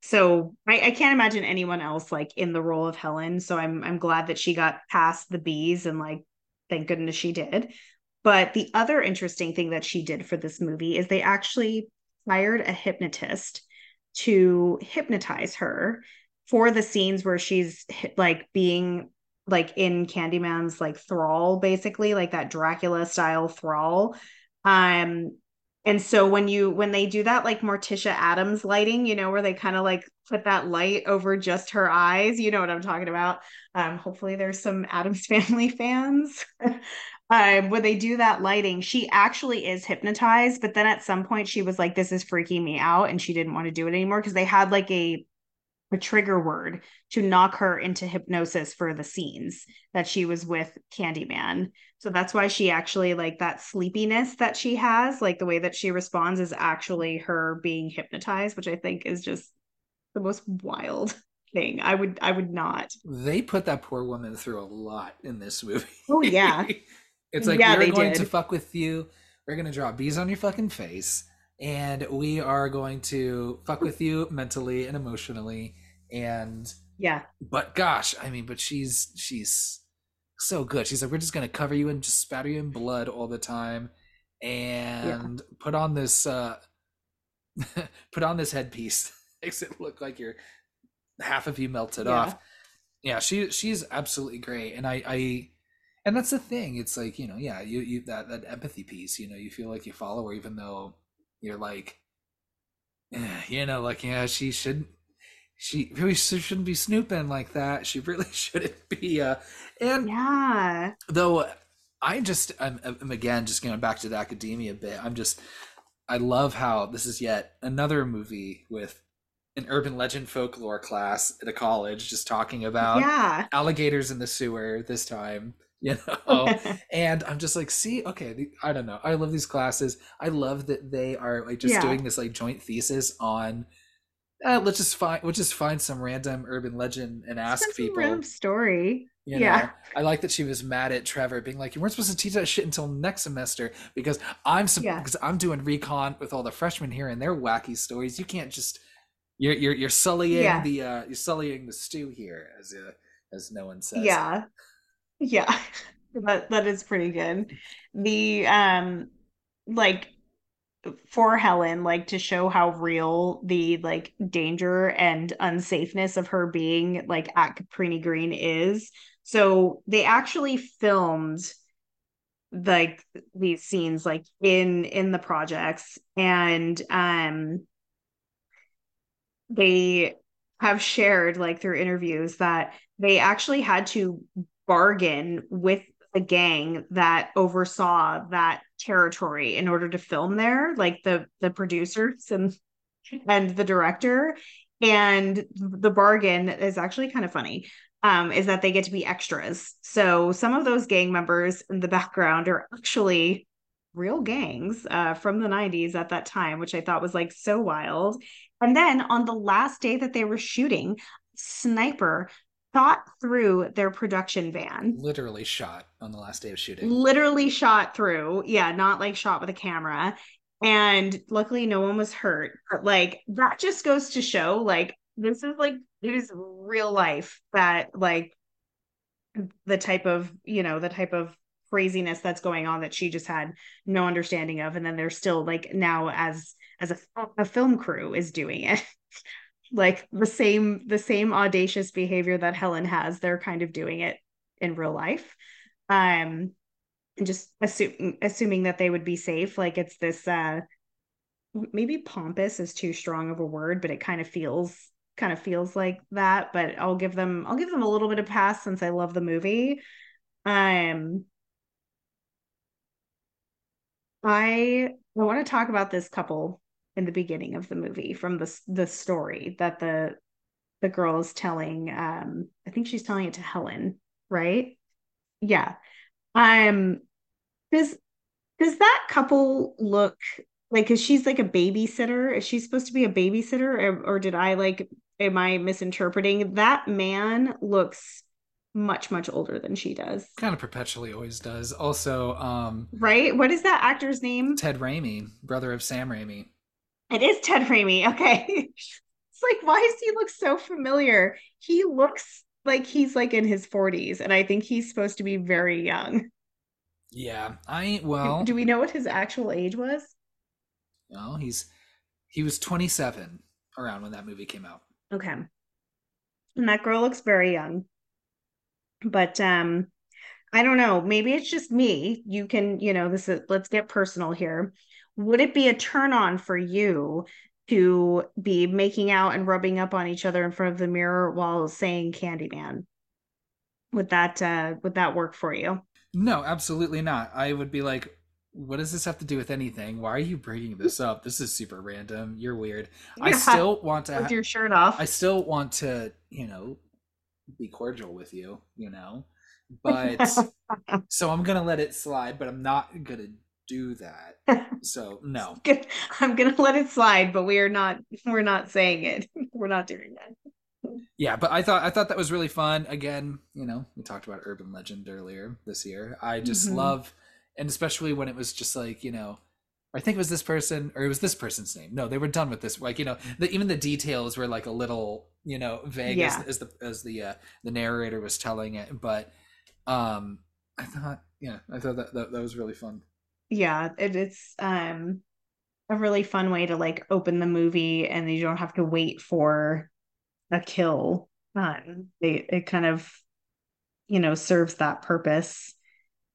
so I, I, can't imagine anyone else like in the role of Helen. So I'm I'm glad that she got past the bees and like thank goodness she did. But the other interesting thing that she did for this movie is they actually hired a hypnotist to hypnotize her for the scenes where she's like being like in Candyman's like thrall, basically, like that Dracula style thrall. Um, and so when you when they do that like Morticia Addams lighting, you know, where they kind of like put that light over just her eyes, you know what I'm talking about. Um, hopefully there's some Addams <laughs> family fans. <laughs> um, when they do that lighting, she actually is hypnotized, but then at some point she was like, This is freaking me out, and she didn't want to do it anymore because they had like a a trigger word to knock her into hypnosis for the scenes that she was with Candyman. So that's why she actually like that sleepiness that she has, like the way that she responds is actually her being hypnotized, which I think is just the most wild <laughs> thing. I would I would not. They put that poor woman through a lot in this movie. Oh yeah. <laughs> it's like yeah, we're going did. to fuck with you. We're gonna draw bees on your fucking face and we are going to fuck with you mentally and emotionally and yeah. but gosh i mean but she's she's so good. She's like we're just gonna cover you and just spatter you in blood all the time and yeah. put on this uh <laughs> put on this headpiece. <laughs> Makes it look like you're half of you melted yeah. off. Yeah she she's absolutely great. And i i and that's the thing. It's like you know yeah you you that that empathy piece you know you feel like you follow her even though you're like eh, you know like yeah she shouldn't. she really shouldn't be snooping like that she really <laughs> shouldn't be uh and yeah though i just I'm, I'm again just going back to the academia bit i'm just i love how this is yet another movie with an urban legend folklore class at a college just talking about yeah. alligators in the sewer this time <laughs> you know? <laughs> And i'm just like see okay i don't know i love these classes. I love that they are like just yeah. doing this like joint thesis on uh, let's just find we'll just find some random urban legend and ask That's people. random story. You know, yeah i like that she was mad at trevor being like you weren't supposed to teach that shit until next semester because i'm yeah. because i'm doing recon with all the freshmen here and their wacky stories. You can't just you're you're, you're sullying yeah. the uh you're sullying the stew here as uh, as no one says. Yeah yeah, <laughs> that that is pretty good. The um like for Helen, like to show how real the like danger and unsafeness of her being like at Cabrini Green is. So they actually filmed like these scenes like in in the projects and um they have shared like through interviews that they actually had to bargain with the gang that oversaw that territory in order to film there like the the producers and and the director. And the bargain is actually kind of funny um, is that they get to be extras. So some of those gang members in the background are actually real gangs uh, from the 90s at that time which i thought was like so wild. And then on the last day that they were shooting sniper shot through their production van. Literally shot on the last day of shooting. Literally shot through. Yeah, not like shot with a camera. And luckily no one was hurt. But like that just goes to show like this is like it is real life that like the type of, you know, the type of craziness that's going on that she just had no understanding of and then they're still like now as as a, a film crew is doing it <laughs> like the same the same audacious behavior that Helen has they're kind of doing it in real life. Um and just assuming that they would be safe like it's this uh maybe pompous is too strong of a word but it kind of feels kind of feels like that but I'll give them I'll give them a little bit of pass since I love the movie. Um I I want to talk about this couple in the beginning of the movie from the the story that the the girl is telling um I think she's telling it to Helen, right? Yeah. Um does does that couple look like cuz she's like a babysitter? Is she supposed to be a babysitter or, or did I like am I misinterpreting? That man looks much much older than she does. Kind of perpetually always does. Also, um Right? What is that actor's name? Ted Raimi, brother of Sam Raimi. It is Ted Raimi. Okay. <laughs> it's like, why does he look so familiar? He looks like he's like in his 40s, and I think he's supposed to be very young. Yeah. I well do, we know what his actual age was? No, he's he was 27 around when that movie came out. Okay. And that girl looks very young. But um I don't know, maybe it's just me. You can, you know, this is let's get personal here would it be a turn on for you to be making out and rubbing up on each other in front of the mirror while saying Candyman? Would that uh, would that work for you? No, absolutely not. I would be like, what does this have to do with anything? Why are you bringing this up? This is super random. You're weird. Yeah, I still want to with your shirt off. I still want to, you know, be cordial with you, you know. But <laughs> so I'm gonna let it slide, but I'm not gonna do that. <laughs> So no. <laughs> I'm gonna let it slide, but we are not we're not saying it. <laughs> We're not doing that. Yeah, but I thought I thought that was really fun. Again, you know, we talked about urban legend earlier this year. I just mm-hmm. love and especially when it was just like, you know, I think it was this person or it was this person's name. No, they were done with this. Like, you know, the, even the details were like a little, you know, vague yeah. as, as, the as the uh, the narrator was telling it, but um I thought yeah, I thought that, that that was really fun yeah it, it's um a really fun way to like open the movie and you don't have to wait for a kill. Um it, it kind of you know serves that purpose.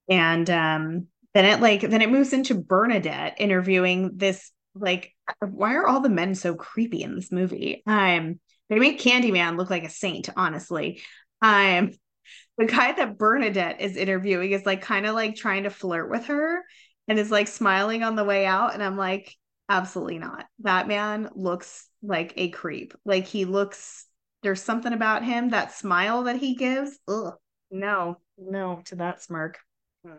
And um then it like then it moves into bernadette interviewing this like why are all the men so creepy in this movie? Um they make candyman look like a saint honestly. Um <laughs> the guy that bernadette is interviewing is like kind of like trying to flirt with her and is like smiling on the way out. And I'm like, absolutely not. That man looks like a creep. Like he looks, there's something about him, that smile that he gives. Ugh, no, no to that smirk. Hmm.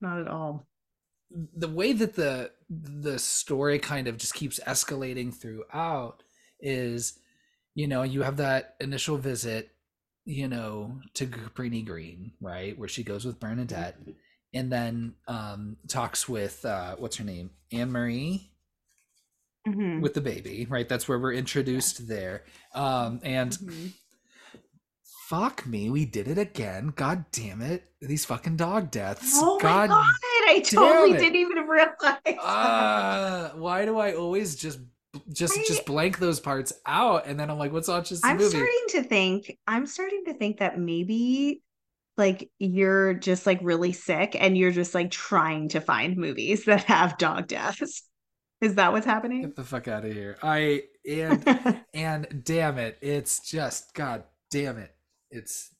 Not at all. The way that the the story kind of just keeps escalating throughout is, you know, you have that initial visit, you know, to Cabrini Green, right, where she goes with Bernadette, and then um, talks with uh, what's her name, Anne Marie, mm-hmm. with the baby. Right, that's where we're introduced yeah. there. Um, and mm-hmm. fuck me, we did it again. God damn it, these fucking dog deaths. Oh God my god, I totally didn't even realize. Uh, why do I always just just I, just blank those parts out and then I'm like, what's on just I'm movie? starting to think I'm starting to think that maybe like you're just like really sick and you're just like trying to find movies that have dog deaths. Is that what's happening? Get the fuck out of here. I and <laughs> and damn it, it's just god damn it. It's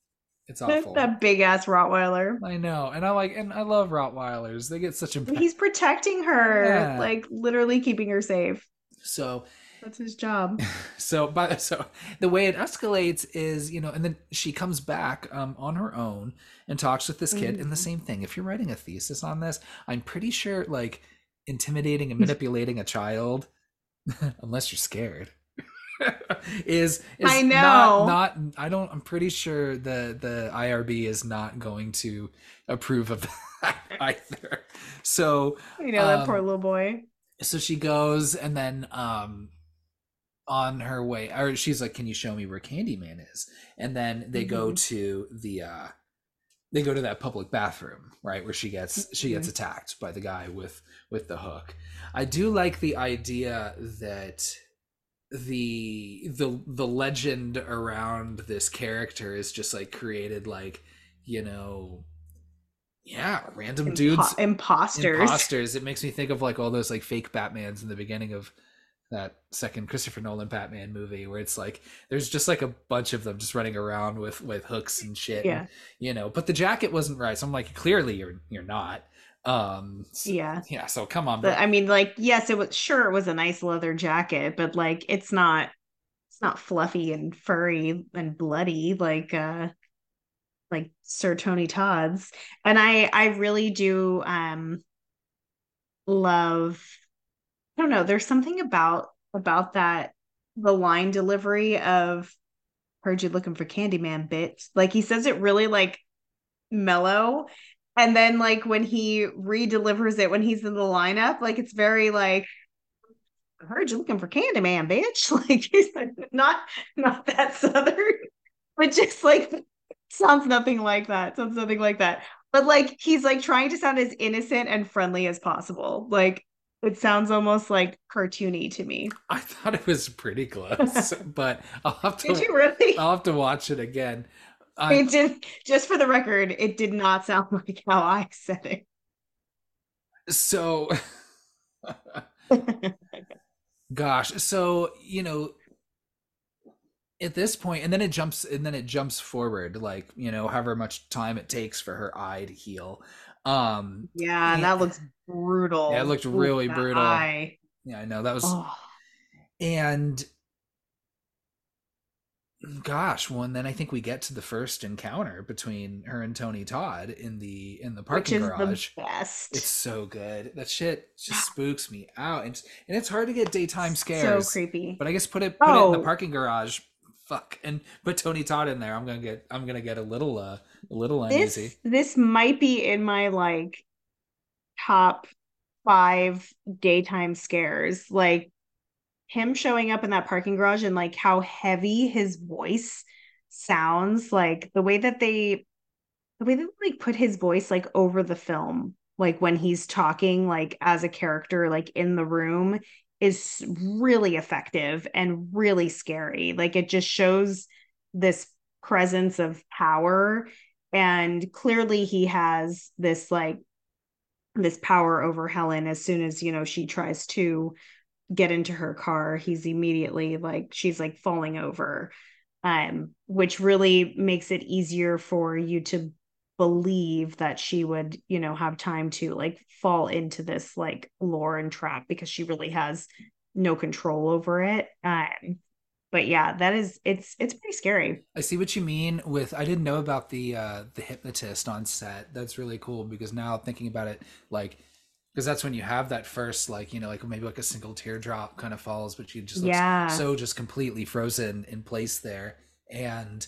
it's awful. that big ass Rottweiler. I know. And I like and I love Rottweilers. They get such a He's protecting her, yeah. like literally keeping her safe. So that's his job. <laughs> So, but so the way it escalates is, you know, and then she comes back um, on her own and talks with this kid. Mm-hmm. And the mm-hmm. same thing. If you're writing a thesis on this, I'm pretty sure like intimidating and manipulating a child, <laughs> unless you're scared, <laughs> is, is I know not, not. I don't. I'm pretty sure the the IRB is not going to approve of that either. So you know um, that poor little boy so she goes and then um on her way or she's like can you show me where candyman is and then they mm-hmm. go to the uh they go to that public bathroom right where she gets she gets mm-hmm. attacked by the guy with with the hook i do like the idea that the the the legend around this character is just like created like you know yeah, random Impo- dudes, imposters. Imposters. It makes me think of like all those like fake Batmans in the beginning of that second Christopher Nolan Batman movie, where it's like there's just like a bunch of them just running around with with hooks and shit. Yeah, and, you know. But the jacket wasn't right, so I'm like, clearly you're you're not. Um. So, yeah. Yeah. So come on. But I mean, like, yes, it was sure it was a nice leather jacket, but like, it's not it's not fluffy and furry and bloody like uh like Sir Tony Todd's. And I I really do um love I don't know, there's something about about that the line delivery of heard you looking for Candyman bitch. Like he says it really like mellow. And then like when he re-delivers it when he's in the lineup, like it's very like I heard you looking for Candyman, bitch. <laughs> Like he's like, not not that southern, but just like sounds nothing like that. Sounds nothing like that. But like he's like trying to sound as innocent and friendly as possible. Like it sounds almost like cartoony to me. I thought it was pretty close, <laughs> but I'll have to. Did you really? I'll have to watch it again. It did. Just for the record, it did not sound <laughs> like how I said it. So, <laughs> gosh, so you know, at this point and then it jumps and then it jumps forward like you know however much time it takes for her eye to heal um yeah and that looks brutal yeah it looked really Ooh, brutal eye. yeah i know that was oh. and gosh well and then i think we get to the first encounter between her and tony todd in the in the parking garage the best it's so good that shit just <gasps> spooks me out and, and it's hard to get daytime scares so creepy but i guess put it put oh. it in the oh. parking garage fuck and put Tony Todd in there, I'm gonna get I'm gonna get a little uh a little uneasy. This this might be in my like top five daytime scares. Like him showing up in that parking garage and like how heavy his voice sounds, like the way that they the way that they, like put his voice like over the film like when he's talking like as a character like in the room is really effective and really scary. Like it just shows this presence of power. And clearly he has this like this power over Helen as soon as, you know, she tries to get into her car, he's immediately like she's like falling over. Um, which really makes it easier for you to believe that she would you know have time to like fall into this like lore and trap because she really has no control over it um but yeah that is it's it's pretty scary. I see what you mean with i didn't know about the uh the hypnotist on set. That's really cool because now thinking about it like because that's when you have that first like you know like maybe like a single teardrop kind of falls but you just yeah. so just completely frozen in place there. And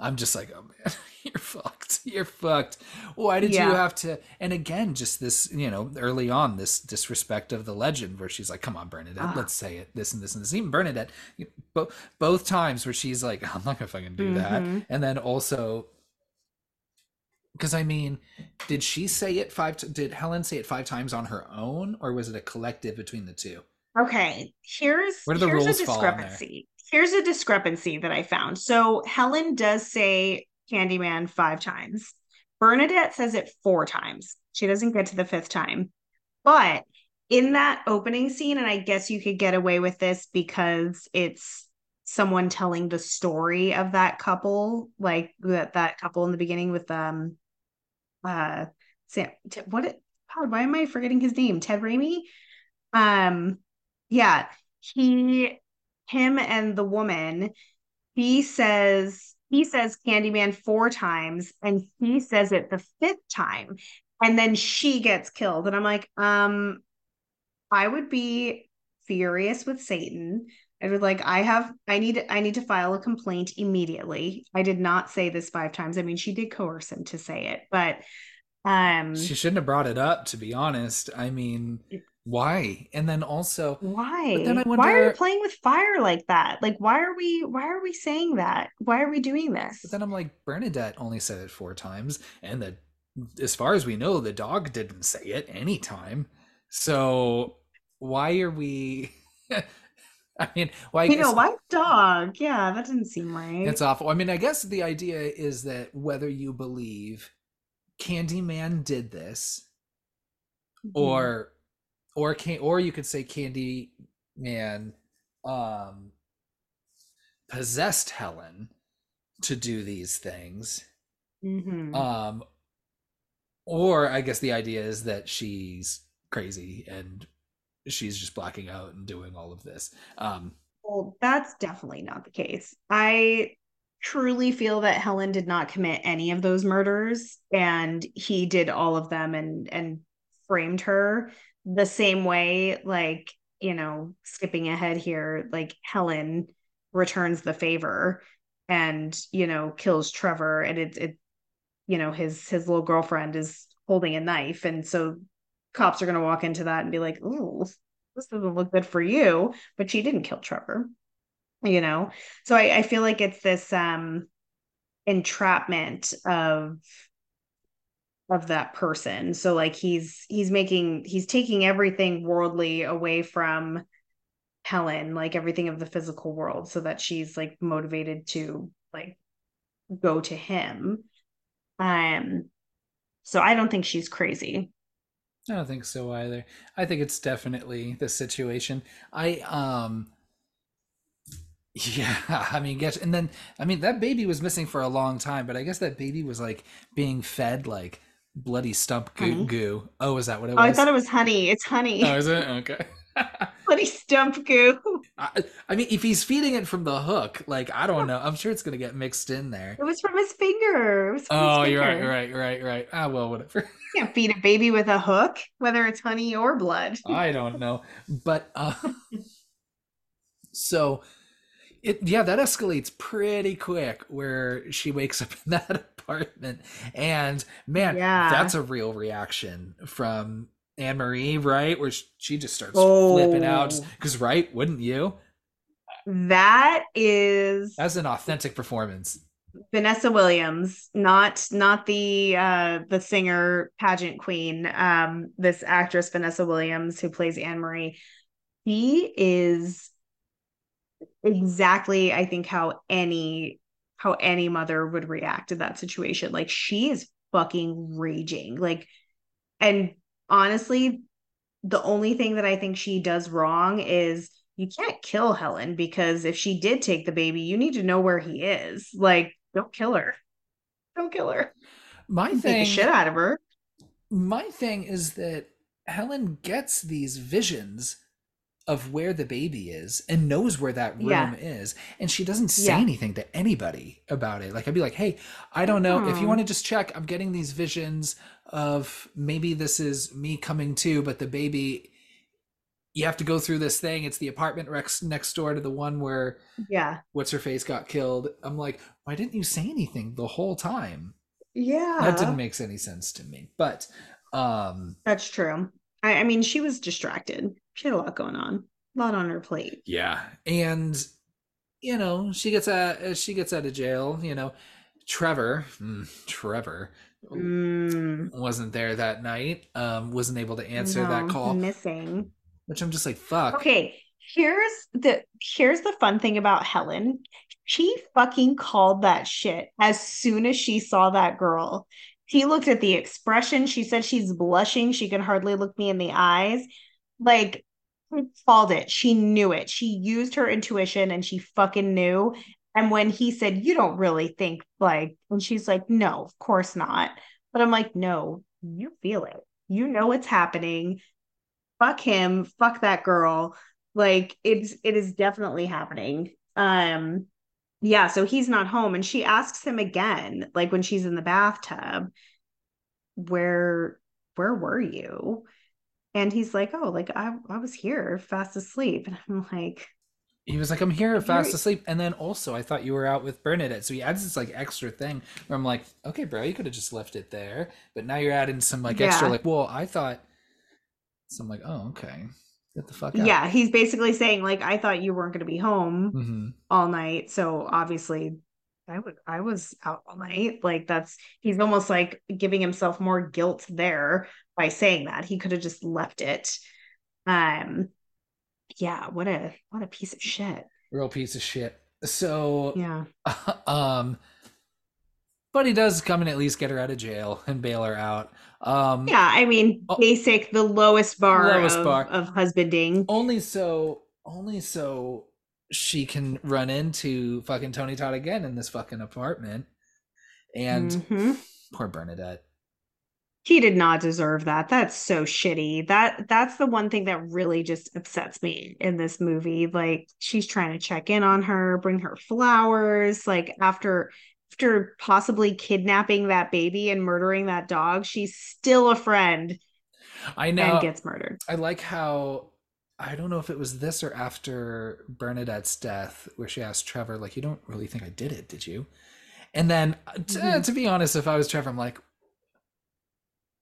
I'm just like, oh man, <laughs> you're fucked. You're fucked. Why did yeah. you have to? And again, just this, you know, early on, this disrespect of the legend where she's like, come on, Bernadette, ah. let's say it, this and this and this. Even Bernadette, both both times where she's like, I'm not gonna fucking do mm-hmm. that. And then also, because I mean, did she say it five? T- did Helen say it five times on her own, or was it a collective between the two? Okay, here's Where the here's rules a fall discrepancy. Here's a discrepancy that I found. So Helen does say Candyman five times. Bernadette says it four times. She doesn't get to the fifth time. But in that opening scene, and I guess you could get away with this because it's someone telling the story of that couple, like that that couple in the beginning with um uh Sam what it why am I forgetting his name? Ted Raimi? Um yeah, he him and the woman, he says he says Candyman four times and he says it the fifth time and then she gets killed and I'm like, um I would be furious with Satan. I would like I have I need I need to file a complaint immediately. I did not say this five times. I mean, she did coerce him to say it, but um She shouldn't have brought it up, to be honest. I mean, why? And then also, why? Then I Why are you playing with fire like that? Like why are we why are we saying that? Why are we doing this? but then I'm like, Bernadette only said it four times, and the as far as we know, the dog didn't say it anytime. So why are we? <laughs> I mean, why? you know, why dog? Yeah, that didn't seem right. It's awful. I mean, I guess the idea is that whether you believe Candyman did this, Mhm. or or can or you could say Candyman um possessed Helen to do these things. Mhm. Um or I guess the idea is that she's crazy and she's just blacking out and doing all of this. Um Well, that's definitely not the case. I truly feel that Helen did not commit any of those murders and he did all of them and and framed her the same way like, you know, skipping ahead here, like Helen returns the favor and, you know, kills Trevor and it it you know, his his little girlfriend is holding a knife. And so cops are going to walk into that and be like, "Ooh, this doesn't look good for you," but she didn't kill Trevor you know? So I, I feel like it's this um entrapment of of that person so like he's he's making he's taking everything worldly away from helen like everything of the physical world so that she's like motivated to like go to him um so i don't think she's crazy I don't think so either. I think it's definitely the situation. I um <laughs> yeah, I mean guess and then I mean that baby was missing for a long time, but I guess that baby was like being fed like bloody stump goo goo. Oh, is that what it oh was? i thought it was honey it's honey Oh, is it? Okay. <laughs> bloody stump goo I, I mean, if he's feeding it from the hook, like I don't know, I'm sure it's gonna get mixed in there. It was from his finger. It was his Oh, you're right, finger. you're right, you're right, you're right. Ah, well, whatever. You can't feed a baby with a hook, whether it's honey or blood. I don't know, but uh, <laughs> so it yeah that escalates pretty quick where she wakes up in <laughs> that apartment and man Yeah. that's a real reaction from Anne Marie right where she just starts flipping out Oh. because right wouldn't you That is that's an authentic performance Vanessa Williams, not not the uh the singer pageant queen. Um, this actress Vanessa Williams who plays Anne Marie. She is exactly, I think, how any how any mother would react to that situation. Like she is fucking raging. Like, and honestly, the only thing that I think she does wrong is you can't kill Helen because if she did take the baby, you need to know where he is. Like, don't kill her. Don't kill her. my Take the thing shit out of her. my thing is that Helen gets these visions of where the baby is and knows where that room Yeah. is and she doesn't say Yeah. anything to anybody about it like i'd be like hey i don't know if you Oh. want to just check i'm getting these visions of maybe this is me coming to but the baby you have to go through this thing it's the apartment rex next door to the one where Yeah. what's her face got killed i'm like why didn't you say anything the whole time Yeah. that didn't make any sense to me but um That's true. I, I mean, she was distracted. She had a lot going on, a lot on her plate. Yeah, and you know she gets out. She gets out of jail. You know, Trevor, mm, Trevor Mm, wasn't there that night. Um, wasn't able to answer that call, missing. which I'm just like, fuck. Okay, here's the here's the fun thing about Helen. She fucking called that shit as soon as she saw that girl. She looked at the expression. She said she's blushing. She can hardly look me in the eyes. Like, called it. She knew it. She used her intuition and she fucking knew. And when he said, You don't really think like, and she's like, No, of course not. But I'm like, No, you feel it. You know it's happening. Fuck him. Fuck that girl. Like it's it is definitely happening. Um yeah, so he's not home and she asks him again, like when she's in the bathtub, where where were you? And he's like, Oh, like I I was here fast asleep. And I'm like, he was like, I'm here fast You're- asleep. And then also, I thought you were out with Bernadette. So he adds this like extra thing where I'm like, okay, bro, you could have just left it there. But now you're adding some like extra, Yeah. like, well, I thought. So I'm like, oh, okay. Get the fuck out. Yeah, he's basically saying, like, I thought you weren't gonna be home hmm all night. So obviously I would I was out all night. Like that's he's almost like giving himself more guilt there by saying that. He could have just left it. Um yeah, what a what a piece of shit. Real piece of shit. So, Yeah. <laughs> um, but he does come and at least get her out of jail and bail her out. Um, Yeah, I mean Oh. basic the lowest bar, Lowest of, bar. of husbanding. only so only so she can run into fucking Tony Todd again in this fucking apartment. And Mhm. poor Bernadette. he did not deserve that that's so shitty that that's the one thing that really just upsets me in this movie like she's trying to check in on her bring her flowers like after after possibly kidnapping that baby and murdering that dog she's still a friend I know. and gets murdered I like how I don't know if it was this or after Bernadette's death where she asked Trevor, like, you don't really think I did it, did you? And then, t- Mhm. to be honest, if I was Trevor, I'm like,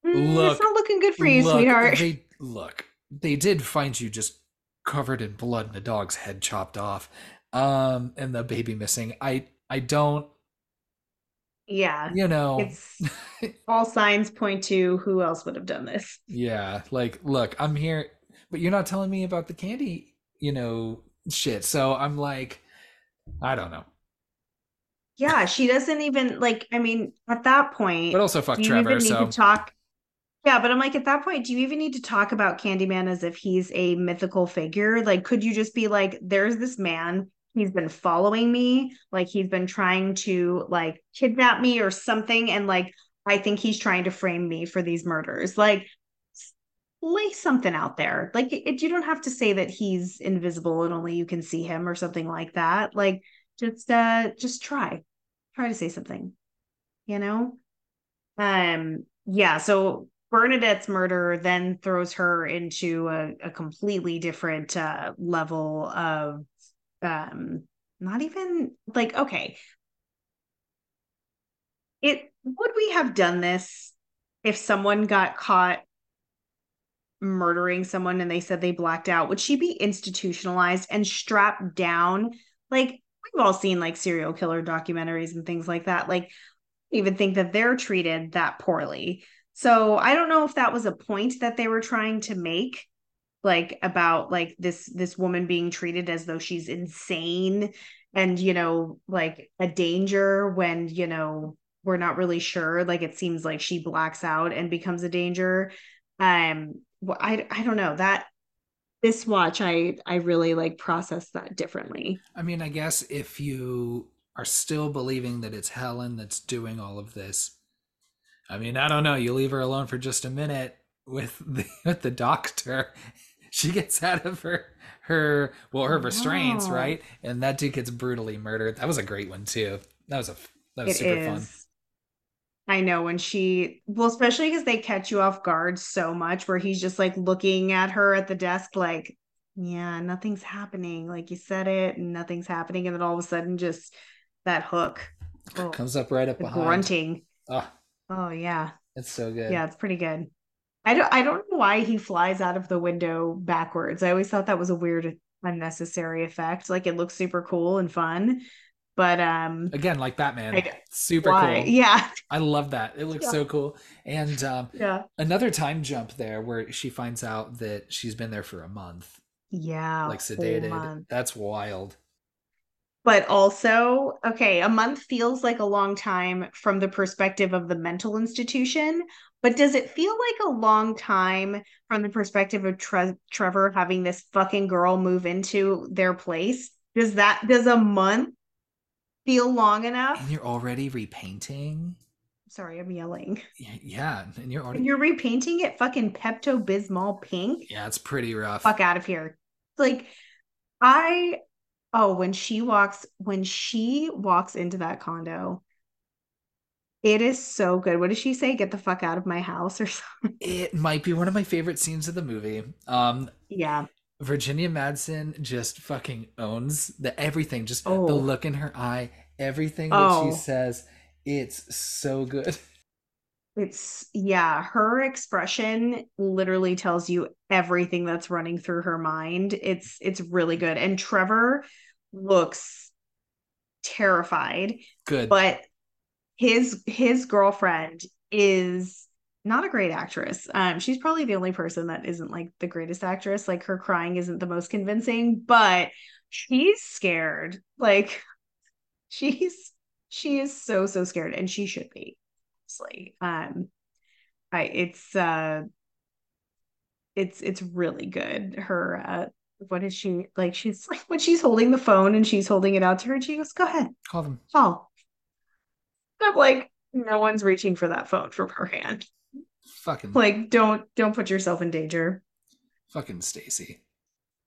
Mm, Look, it's not looking good for you look, sweetheart They look, they did find you just covered in blood and a dog's head chopped off, um, and the baby missing. I, I don't, yeah you know, it's all signs point to who else would have done this yeah, like, look, I'm here, but you're not telling me about the candy, you know, shit. So I'm like, I don't know. yeah she doesn't even like i mean at that point But also, fuck Trevor. even need So to talk yeah but i'm like at that point do you even need to talk about candyman as if he's a mythical figure like could you just be like there's this man he's been following me like he's been trying to like kidnap me or something and like i think he's trying to frame me for these murders. Like lay something out there. Like it, you don't have to say that he's invisible and only you can see him or something like that. Like just uh just try. Try to say something you know? Um, yeah, so Bernadette's murder then throws her into a, a completely different uh, level of um not even like okay. It would we have done this if someone got caught murdering someone and they said they blacked out? Would she be institutionalized and strapped down? Like we've all seen like serial killer documentaries and things like that. Like even think that they're treated that poorly. So I don't know if that was a point that they were trying to make like about like this this woman being treated as though she's insane and you know like a danger when you know we're not really sure like it seems like she blacks out and becomes a danger um well, I I don't know that this watch I I really like process that differently I mean, I guess if you are still believing that it's Helen that's doing all of this, I mean, I don't know. You leave her alone for just a minute with the <laughs> with the doctor. <laughs> She gets out of her her well her restraints, Wow. right? And that dude gets brutally murdered. That was a great one too. That was a that was It super is. fun. I know when she, well, especially because they catch you off guard so much, where he's just like looking at her at the desk, like, yeah, nothing's happening. Like you said it, and nothing's happening. And then all of a sudden, just that hook, oh, Comes up right up behind. grunting. Ah, Oh, yeah. it's so good. Yeah, it's pretty good. I don't, I don't know why he flies out of the window backwards. I always thought that was a weird, unnecessary effect. Like it looks super cool and fun, but um again like batman I- super why? cool Yeah. i love that it looks Yeah. so cool and um, Yeah. another time jump there where she finds out that she's been there for a month Yeah. like sedated that's wild But also, okay, a month feels like a long time from the perspective of the mental institution. But does it feel like a long time from the perspective of Tre- Trevor having this fucking girl move into their place? Does that does a month feel long enough? and you're already repainting Sorry, I'm yelling. Yeah and you're And already you're repainting it fucking Pepto Bismol pink. yeah it's pretty rough Fuck out of here. Like I oh when she walks when she walks into that condo, it is so good. What does she say? Get the fuck out of my house or <laughs> something. it might be one of my favorite scenes of the movie um Yeah. Virginia Madsen just fucking owns the everything. Just Oh. the look in her eye, everything that Oh. she says. It's so good. <laughs> It's yeah, her expression literally tells you everything that's running through her mind. It's it's really good. And Trevor looks terrified. Good. but his his girlfriend is not a great actress. Um, she's probably the only person that isn't like the greatest actress. Like her crying isn't the most convincing, but she's scared. Like <laughs> she's she is so so scared, and she should be. Honestly, um, I it's uh, it's it's really good. Her uh, what is she like? She's like <laughs> when she's holding the phone and she's holding it out to her, and she goes, "Go ahead." Call them. Oh. I'm like, no one's reaching for that phone from her hand. Fucking Like, don't don't put yourself in danger. fucking Stacy.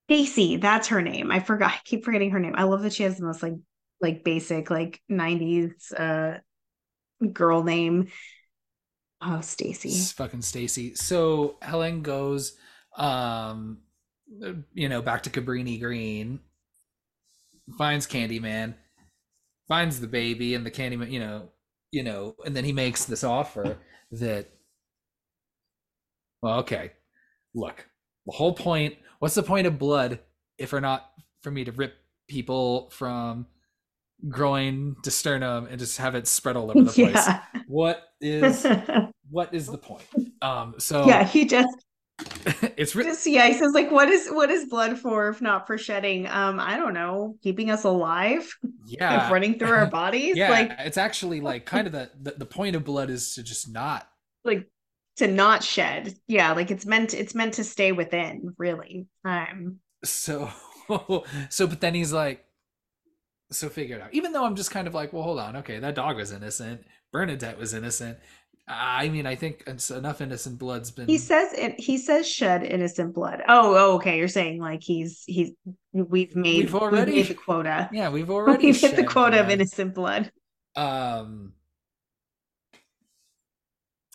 Stacy, that's her name. I forgot. I keep forgetting her name. I love that she has the most like like basic like 90s uh girl name. Oh, Stacy. Fucking Stacy. So Helen goes um you know, back to Cabrini Green, finds Candyman, finds the baby and the Candyman, you know, you know, and then he makes this offer that well, okay. Look, the whole point, what's the point of blood if or not for me to rip people from groin to sternum and just have it spread all <laughs> over the place? Yeah. What is <laughs> what is the point? Um so yeah, he just <laughs> it's really just yeah, he says like what is what is blood for if not for shedding? Um, I don't know, keeping us alive, yeah running through our bodies. yeah Like it's actually like kind of the, the the point of blood is to just not like to not shed yeah like it's meant it's meant to stay within really um so so but then he's like so figure it out. Even though i'm just kind of like well hold on. Okay that dog was innocent. Bernadette was innocent. I mean i think enough innocent blood's been he says it he says shed innocent blood. Oh, oh okay. You're saying like he's he's we've made We've already- made the quota. Yeah we've <laughs> already we've hit the quota of innocent blood. Um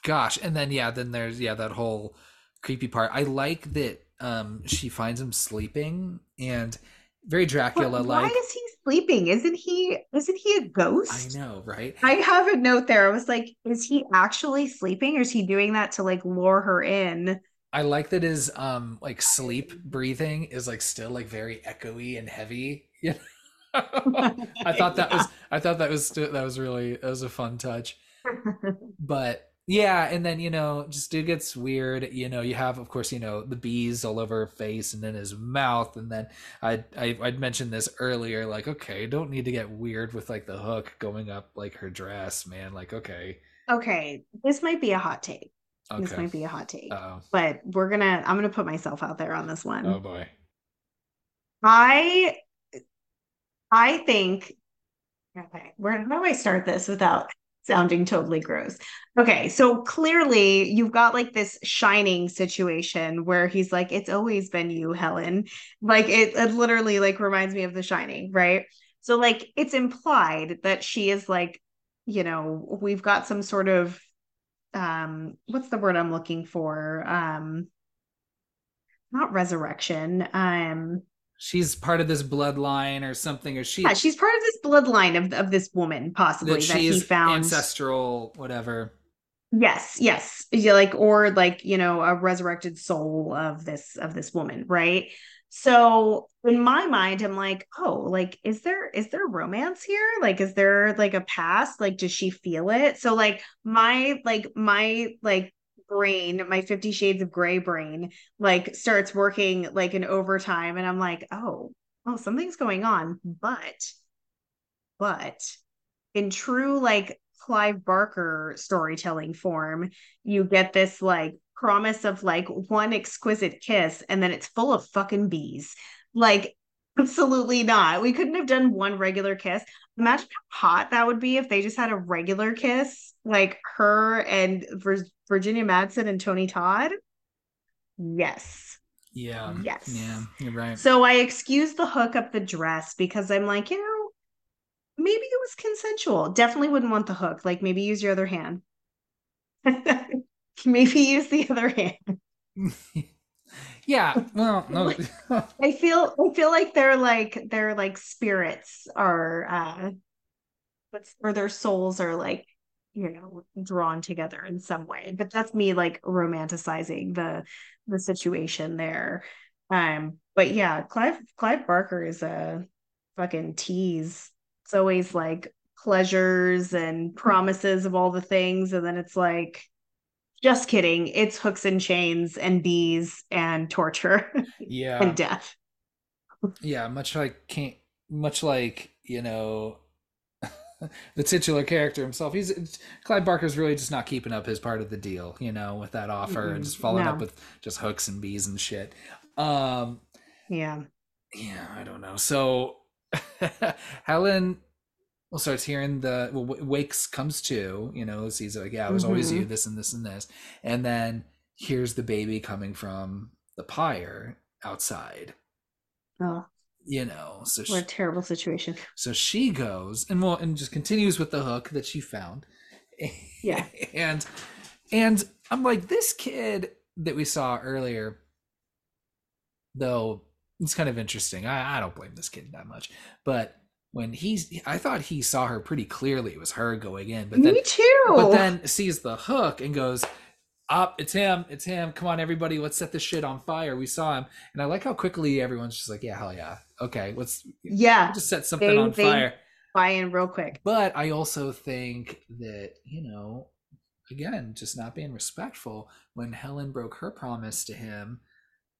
gosh. And then yeah then there's yeah that whole creepy part. I like that um she finds him sleeping and very dracula But why like is he sleeping isn't he isn't he a ghost I know right I have a note there. I was like, is he actually sleeping or is he doing that to like lure her in? I like that his um like sleep breathing is like still like very echoey and heavy. <laughs> <laughs> Yeah. I thought that was I thought that was that was really that was a fun touch. <laughs> But yeah, and then you know, just it gets weird. You know, you have of course, you know, the bees all over her face and then his mouth, and then I I I'd mentioned this earlier, like, okay, don't need to get weird with like the hook going up like her dress, man. Like, okay. okay, this might be a hot take. This might be a hot take. Uh but we're gonna I'm gonna put myself out there on this one. oh. Oh boy. I I think okay, where how do I start this without sounding totally gross? Okay, so clearly you've got like this shining situation where he's like, It's always been you, Helen. Like it, it literally like reminds me of the shining, right? So like it's implied that she is like, you know, we've got some sort of um what's the word I'm looking for? Um not resurrection. Um She's part of this bloodline or something, or she Yeah, she's part of this bloodline of of this woman, possibly that that, he she's found. ancestral, whatever. Yes, yes. Yeah, like or like, you know, a resurrected soul of this of this woman, right? So in my mind, I'm like, oh, like, is there is there romance here? Like, is there like a past? Like, does she feel it? So like my like my like brain, my 50 shades of gray brain, like starts working like in overtime. And I'm like, oh, oh, something's going on. But but in true like Clive Barker storytelling form, you get this like promise of like one exquisite kiss and then it's full of fucking bees. Like, absolutely not. We couldn't have done one regular kiss. Imagine how hot that would be if they just had a regular kiss, like her and Vir- Virginia Madsen and Tony Todd. Yes. Yeah. Yes. Yeah, you're right. So I excuse the hook up the dress because I'm like, you know, maybe it was consensual. Definitely wouldn't want the hook. Like maybe use your other hand. <laughs> maybe use the other hand. <laughs> yeah. <laughs> Well, no. I feel I feel like they're like their like spirits are uh what's or their souls are like you know drawn together in some way. But that's me like romanticizing the the situation there. Um but yeah, Clive Clive Barker is a fucking tease it's always like pleasures and promises of all the things and then it's like just kidding. It's hooks and chains and bees and torture <laughs> yeah. and death. Yeah much like can't much like you know <laughs> the titular character himself. He's clive barker's really just not keeping up his part of the deal you know with that offer mm-hmm. and just following no. up with just hooks and bees and shit. Um yeah. yeah i don't know. So <laughs> Helen well starts hearing the well, wakes comes to you know sees like yeah it was mm-hmm. always you this and this and this. And then here's the baby coming from the pyre outside. Oh. You know so what she, a terrible situation. so she goes and well and just continues with the hook that she found. Yeah. <laughs> And and i'm like this kid that we saw earlier though it's kind of interesting. I, I don't blame this kid that much, but when he's, I thought he saw her pretty clearly. It was her going in, but then, me too. But then sees the hook and goes, "Up, it's him, it's him! Come on, everybody, let's set this shit on fire." We saw him, and I like how quickly everyone's just like, "Yeah, hell yeah, okay, let's yeah, just set something they, on they fire." Buy in real quick. But I also think that you know, again, just not being respectful when Helen broke her promise to him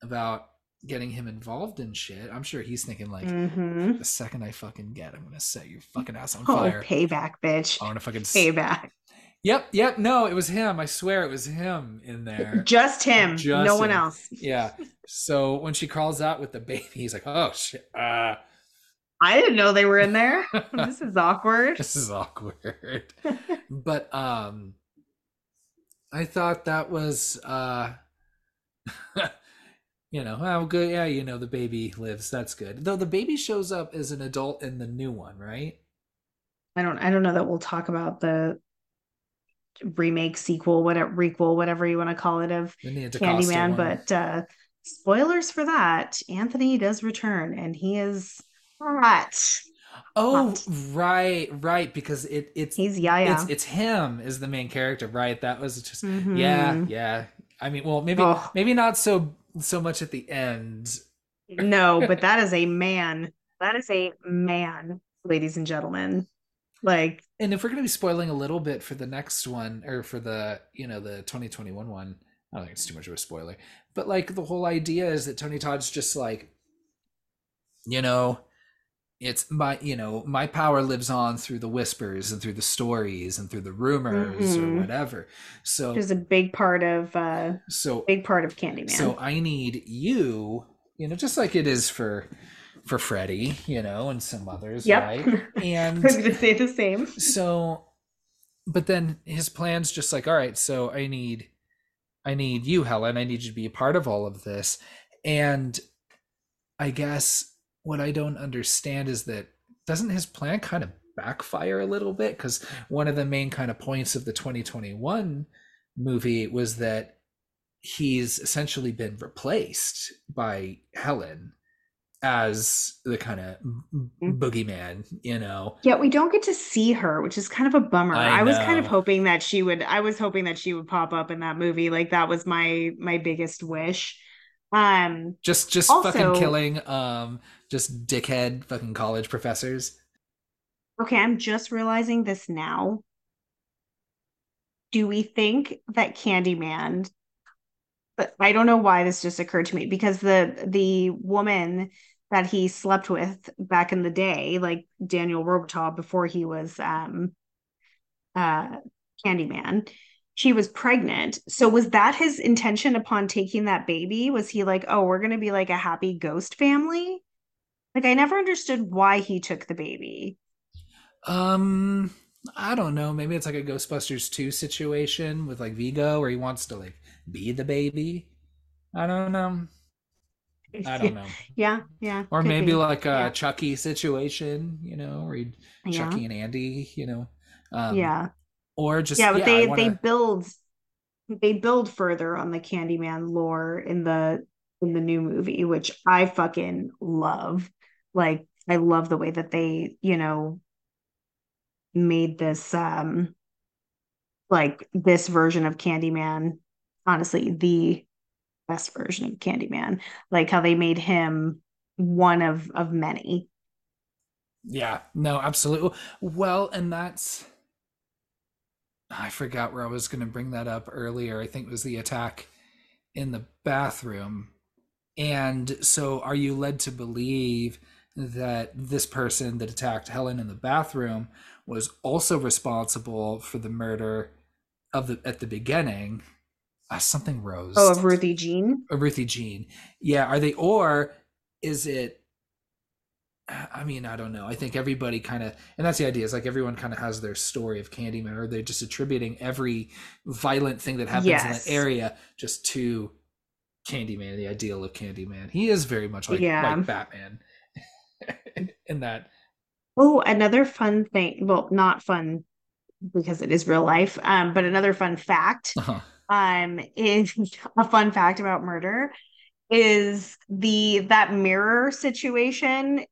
about getting him involved in shit. I'm sure he's thinking like, mm-hmm. the second I fucking get, I'm gonna set your fucking ass on oh, fire. Payback, bitch. I want to fucking payback. Yep, yep. No, it was him. I swear it was him in there. <laughs> Just him. Just no him. one else. Yeah. So when she crawls out with the baby, he's like, "Oh shit." Uh, I didn't know they were in there. <laughs> this is awkward. This is awkward. but um I thought that was uh <laughs> you know, oh good, yeah, you know, the baby lives. That's good. Though the baby shows up as an adult in the new one, right? I don't I don't know that we'll talk about the remake, sequel, whatever requel, whatever you want to call it of Candyman, but uh spoilers for that. Anthony does return and he is hot. Oh, hot. right, right. Because it it's he's Yahya. It's, it's him is the main character, right? That was just mm-hmm. yeah, yeah. I mean, well, maybe oh. maybe not so so much at the end. No, but that is a <laughs> man. That is a man, ladies and gentlemen. Like, and if we're going to be spoiling a little bit for the next one or for the, you know, the 2021 one, I don't think it's too much of a spoiler. But like the whole idea is that Tony Todd's just like, you know, it's my you know my power lives on through the whispers and through the stories and through the rumors mm-hmm. or whatever so there's a big part of uh so big part of candyman so i need you you know just like it is for for Freddy, you know, and some others, yep. right? <laughs> And I was gonna say the same. So, but then his plan's just like, all right, so I need, I need you, Helen. I need you to be a part of all of this, and I guess what I don't understand is that doesn't his plan kind of backfire a little bit? Because one of the main kind of points of the 2021 movie was that he's essentially been replaced by Helen as the kind of Mm. boogeyman, you know. Yeah, we don't get to see her, which is kind of a bummer. I I, was kind of hoping that she would I was hoping that she would pop up in that movie. Like that was my my biggest wish. Um Just just fucking killing um just dickhead fucking college professors. okay, I'm just realizing this now. Do we think that Candyman but I don't know why this just occurred to me because the the woman that he slept with back in the day, like Daniel Robitaille before he was um uh Candyman, she was pregnant. So was that his intention upon taking that baby? Was he like, "Oh, we're going to be like a happy ghost family?" Like I never understood why he took the baby. Um I don't know, maybe it's like a Ghostbusters 2 situation with like Vigo where he wants to like be the baby. I don't know. I don't know. <laughs> Yeah, yeah, Or maybe be. like a Yeah. Chucky situation, you know, where he Yeah. Chucky and Andy, you know. Um Yeah. Or just Yeah, but yeah, they want they build they build further on the Candyman lore in the in the new movie, which I fucking love. Like I love the way that they, you know, made this um like this version of Candyman, honestly, the best version of Candyman. Like how they made him one of of many. Yeah, no, absolutely. Well, and that's I forgot where I was going to bring that up earlier. I think it was the attack in the bathroom. And so are you led to believe that this person that attacked Helen in the bathroom was also responsible for the murder of the at the beginning? Uh, something rose. Oh, of Ruthie Jean? Or Ruthie Jean. Yeah, are they or is it I mean, I don't know. I think everybody kind of, and that's the idea. Is like everyone kind of has their story of Candyman, or they're just attributing every violent thing that happens in Yes. that area just to Candyman, the ideal of Candyman. He is very much like Yeah. like Batman <laughs> in that. Oh, another fun thing. Well, not fun because it is real life. Um, but another fun fact, Uh-huh. um, is <laughs> a fun fact about murder is the that mirror situation,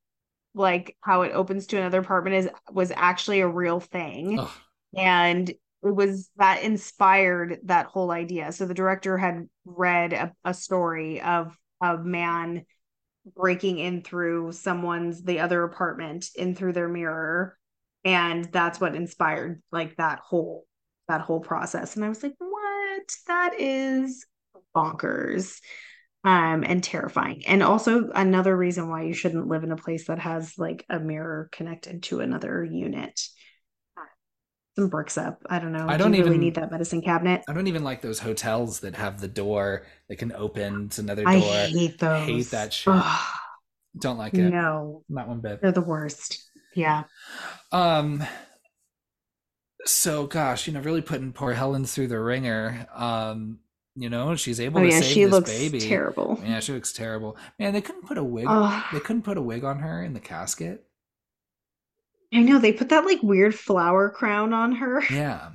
like how it opens to another apartment is was actually a real thing. Ugh. And it was that inspired that whole idea. So the director had read a, a story of a man breaking in through someone's the other apartment in through their mirror and that's what inspired like that whole that whole process and i was like what that is bonkers um and terrifying and also another reason why you shouldn't live in a place that has like a mirror connected to another unit some bricks up i don't know I Do don't really even- need that medicine cabinet I don't even like those hotels that have the door that can open to another door. i hate those hate that shit. Ugh, Don't like it. no Not one bit. they're the worst yeah Um. So, gosh, you know, really putting poor Helen through the wringer. Um, you know, she's able oh to yeah save she this looks baby. terrible Yeah, she looks terrible. Man, they couldn't put a wig. oh They couldn't put a wig on her in the casket. I know they put that like weird flower crown on her. <laughs> Yeah,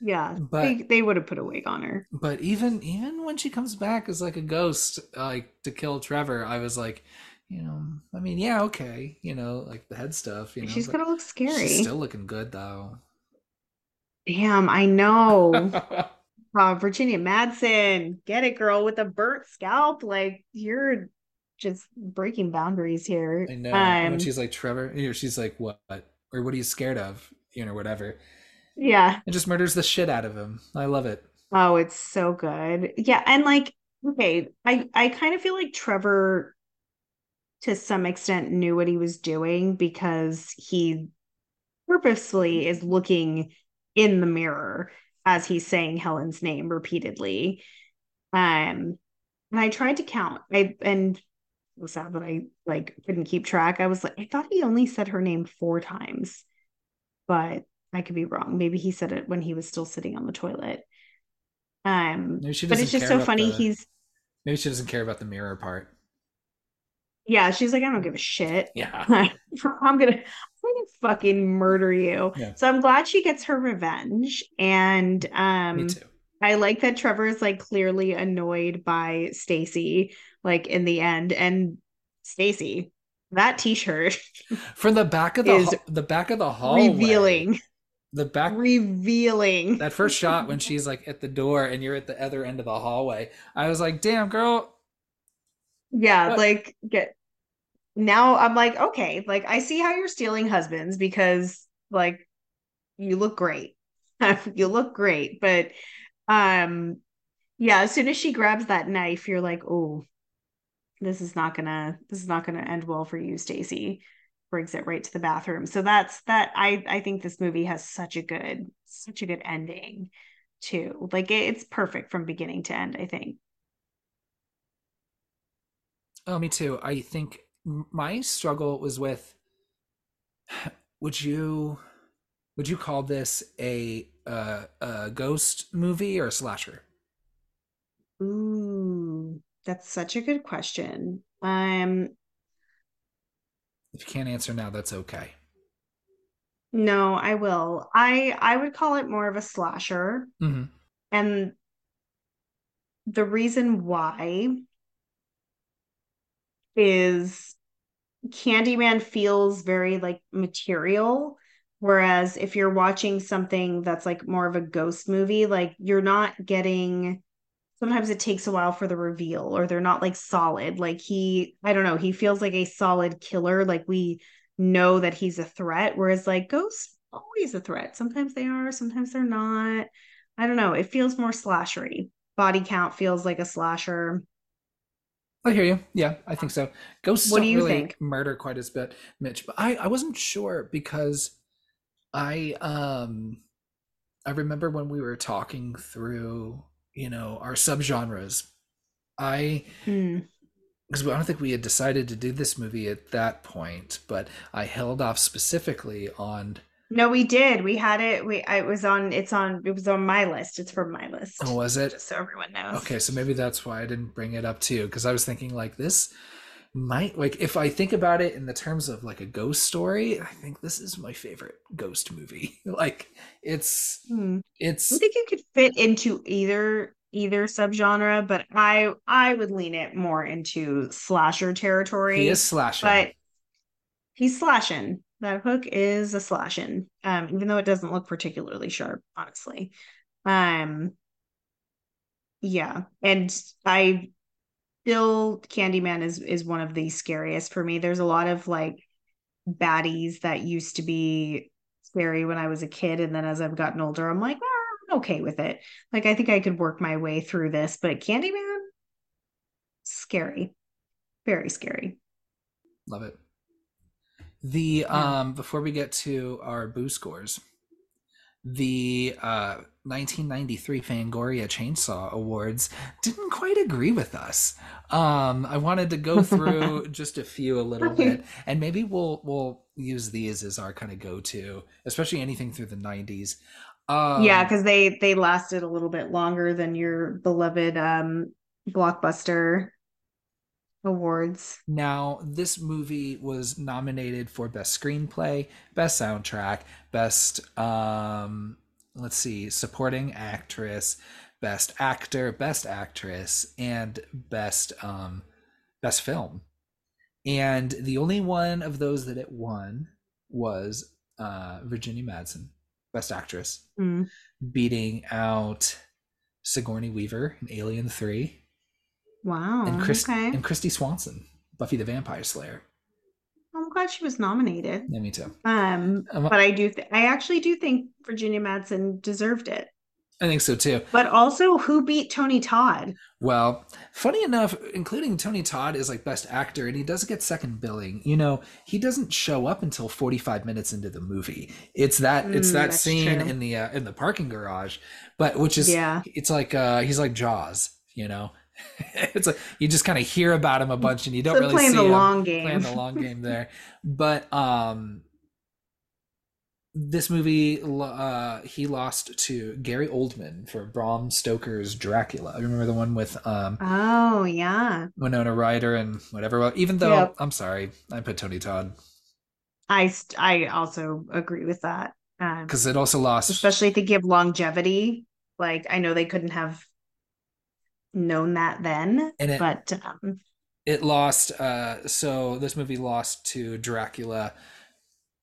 Yeah, But- they they would have put a wig on her. but even even when she comes back as like a ghost, like to kill Trevor, I was like, you know, I mean, yeah, okay, you know, like the head stuff. You know, She's gonna look scary. She's still looking good though. Damn, I know. <laughs> Uh, Virginia Madsen, get it, girl, with a burnt scalp. Like you're just breaking boundaries here. I know. And Um, when she's like Trevor, know, she's like, what? Or what are you scared of? You know, whatever. yeah. It just murders the shit out of him. I love it. Oh, it's so good. Yeah, and like, okay, I I kind of feel like Trevor, to some extent, knew what he was doing because he purposely is looking in the mirror as he's saying Helen's name repeatedly. Um, and I tried to count. I and it was sad that I like couldn't keep track. I was like, I thought he only said her name four times, but I could be wrong. Maybe he said it when he was still sitting on the toilet. Um, but it's just so funny. the- He's Maybe she doesn't care about the mirror part. Yeah. She's like, I don't give a shit. Yeah. <laughs> I'm gonna, I'm gonna fucking murder you. Yeah. So I'm glad she gets her revenge, and um, Me too. I like that Trevor is like clearly annoyed by Stacy, like in the end, and Stacy, that t-shirt <laughs> from the back of the Is the back of the hallway. revealing, The back revealing. that first shot when <laughs> she's like at the door and you're at the other end of the hallway. I was like, "Damn, girl, Yeah, What? like get now I'm like, okay, like I see how you're stealing husbands because like you look great. <laughs> you look great, but um yeah, as soon as she grabs that knife, you're like, "Oh, this is not gonna this is not gonna end well for you, Stacy." Brings it right to the bathroom. So that's that I I think this movie has such a good such a good ending too. Like it, it's perfect from beginning to end, I think. Oh, me too. I think my struggle was with <sighs> would you would you call this a uh, a ghost movie or a slasher? Ooh, that's such a good question. Um, If you can't answer now, that's okay. no, I will. I I would call it more of a slasher, hmm and the reason why is Candyman feels very like material, whereas if you're watching something that's like more of a ghost movie, like you're not getting sometimes it takes a while for the reveal or they're not like solid. Like he, I don't know, he feels like a solid killer. Like we know that he's a threat, whereas like ghosts always a threat. Sometimes they are, sometimes they're not. I don't know. It feels more slashery. Body count feels like a slasher. I hear you. Yeah, I think so. Ghosts What do don't you really think? murder quite as bit, Mitch. But I I wasn't sure because I um I remember when we were talking through you know our subgenres. I Hmm. because I don't think we had decided to do this movie at that point, but I held off specifically on. No, we did. We had it. We I it was on. It's on. It was on my list. It's from my list. Oh, was it? Just so everyone knows. Okay, so maybe that's why I didn't bring it up to you because I was thinking like this might like if I think about it in the terms of like a ghost story, I think this is my favorite ghost movie. <laughs> Like it's Hmm. it's I think it could fit into either either subgenre, but I I would lean it more into slasher territory. he is slashing. but he's slashing. That hook is a slashing, um, even though it doesn't look particularly sharp, honestly. Um, yeah, and I still Candyman is is one of the scariest for me. There's a lot of like baddies that used to be scary when I was a kid, and then as I've gotten older, I'm like, "Ah, I'm okay with it. Like I think I could work my way through this, but Candyman, scary, very scary. Love it. The Yeah. um before we get to our boo scores, the uh 1993 Fangoria Chainsaw Awards didn't quite agree with us. Um I wanted to go <laughs> through just a few a little bit and maybe we'll we'll use these as our kind of go-to, especially anything through the 90s. Um yeah, because they they lasted a little bit longer than your beloved um blockbuster awards. Now, this movie was nominated for Best Screenplay, Best Soundtrack, Best, um, let's see, Supporting Actress, Best Actor, Best Actress, and Best, um, Best Film. And the only one of those that it won was uh, Virginia Madsen, Best Actress, Mm. beating out Sigourney Weaver in Alien 3 Wow. and Chris okay. and Kristy Swanson, Buffy the Vampire Slayer. I'm glad she was nominated. Yeah, me too. Um, Um, but I do th- I actually do think Virginia Madsen deserved it. I think so too. But also who beat Tony Todd? Well, funny enough, including Tony Todd is like best actor, and he does get second billing. You know, he doesn't show up until forty-five minutes into the movie. It's that it's Mm, that scene true. in the uh, in the parking garage, but which is Yeah. it's like uh he's like Jaws. You know, <laughs> it's like you just kind of hear about him a bunch, and you don't So really playing see the him long game. playing the long game <laughs> there. But um, this movie, uh, he lost to Gary Oldman for Bram Stoker's Dracula. I remember the one with um Oh yeah. Winona Ryder and whatever. Well, even though Yep. I'm sorry, I put Tony Todd I st- I also agree with that. Um, because it also lost. especially thinking of longevity. Like I know they couldn't have known that then, And it- but um, it lost. Uh, so this movie lost to Dracula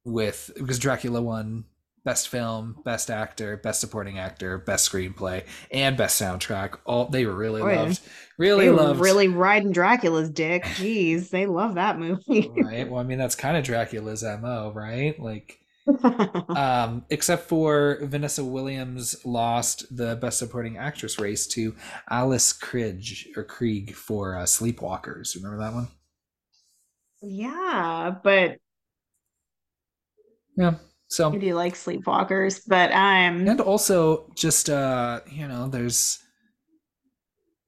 with because Dracula won best film, best actor, best supporting actor, best screenplay, and best soundtrack. All they were really yeah. loved. Really loved. really riding Dracula's dick. Jeez, they love that movie. right. Well, I mean that's kind of Dracula's mo, right? Like <laughs> um, except for Vanessa Williams lost the Best Supporting Actress race to Alice Krige or Krieg for uh, Sleepwalkers. Remember that one? yeah, but Yeah. So I do like Sleepwalkers, but um and also just uh, you know, there's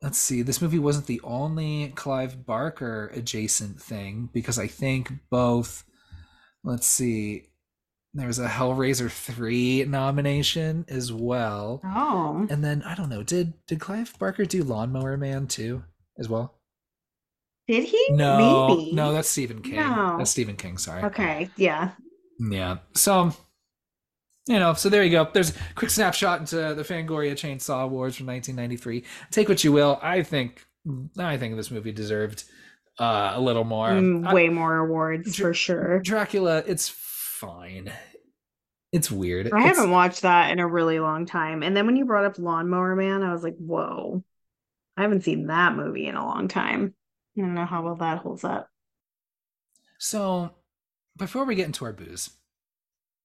let's see, this movie wasn't the only Clive Barker adjacent thing because I think both let's see, there was a Hellraiser 3 nomination as well. oh And then I don't know, did did Clive Barker do Lawnmower Man too as well? did he? No, Maybe. no, that's Stephen King. No. That's Stephen King. Sorry. Okay, yeah. Yeah. So, you know, so there you go. There's a quick snapshot into the Fangoria Chainsaw Awards from 1993. Take what you will. I think, I think this movie deserved uh, a little more. Mm, I- way more awards Dra- for sure. Dracula, it's fine. It's weird. I It's- haven't watched that in a really long time. And then when you brought up Lawnmower Man, I was like, whoa. I haven't seen that movie in a long time. I don't know how well that holds up. So, before we get into our boos,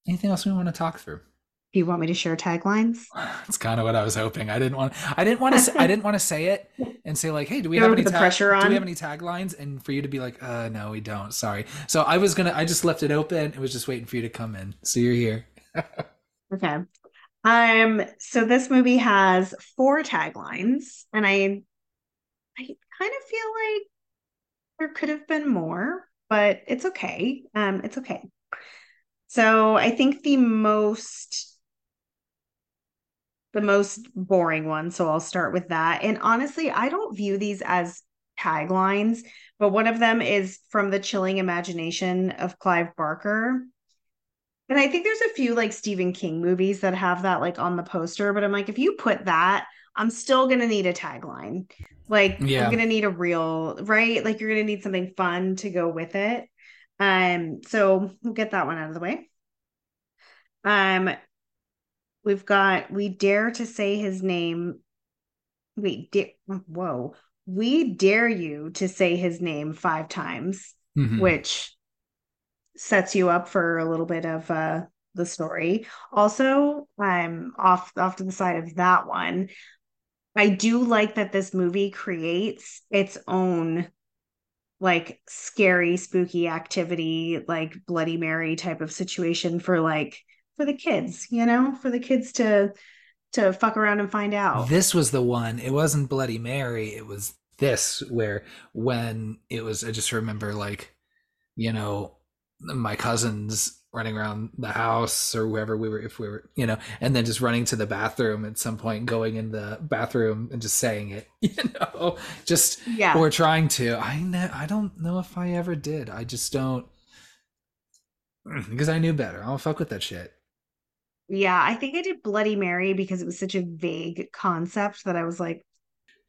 anything else we want to talk through? Do you want me to share taglines? <sighs> That's kind of what I was hoping. I didn't want. I didn't want to. I didn't want to say it and say like, "Hey, do we have any put the tag- pressure Do we have any taglines?" And for you to be like, "Uh, no, we don't. Sorry." So I was gonna. I just left it open. It was just waiting for you to come in. So you're here. <laughs> Okay. Um, so this movie has four taglines, and I I kind of feel like there could have been more, but it's okay. Um, it's okay. So I think the most the most boring one, so I'll start with that. And honestly, I don't view these as taglines, but one of them is from the chilling imagination of Clive Barker. And I think there's a few like Stephen King movies that have that like on the poster, but I'm like, if you put that, I'm still gonna need a tagline. Like Yeah. I'm gonna need a real, right? Like you're gonna need something fun to go with it. Um, so we'll get that one out of the way. Um, we've got we dare to say his name. Wait, da- whoa. We dare you to say his name five times Mhm. which sets you up for a little bit of uh the story. Also, I'm off off to the side of that one. I do like that this movie creates its own like scary, spooky activity, like Bloody Mary type of situation for like for the kids, you know, for the kids to to fuck around and find out. This was the one. It wasn't Bloody Mary. It was this where when it was. I just remember like, you know, my cousins running around the house or wherever we were, if we were, you know, and then just running to the bathroom at some point, going in the bathroom and just saying it, <laughs> you know, just yeah. or trying to. I ne- I don't know if I ever did. I just don't because I knew better. I don't fuck with that shit. Yeah, I think I did Bloody Mary because it was such a vague concept that I was like,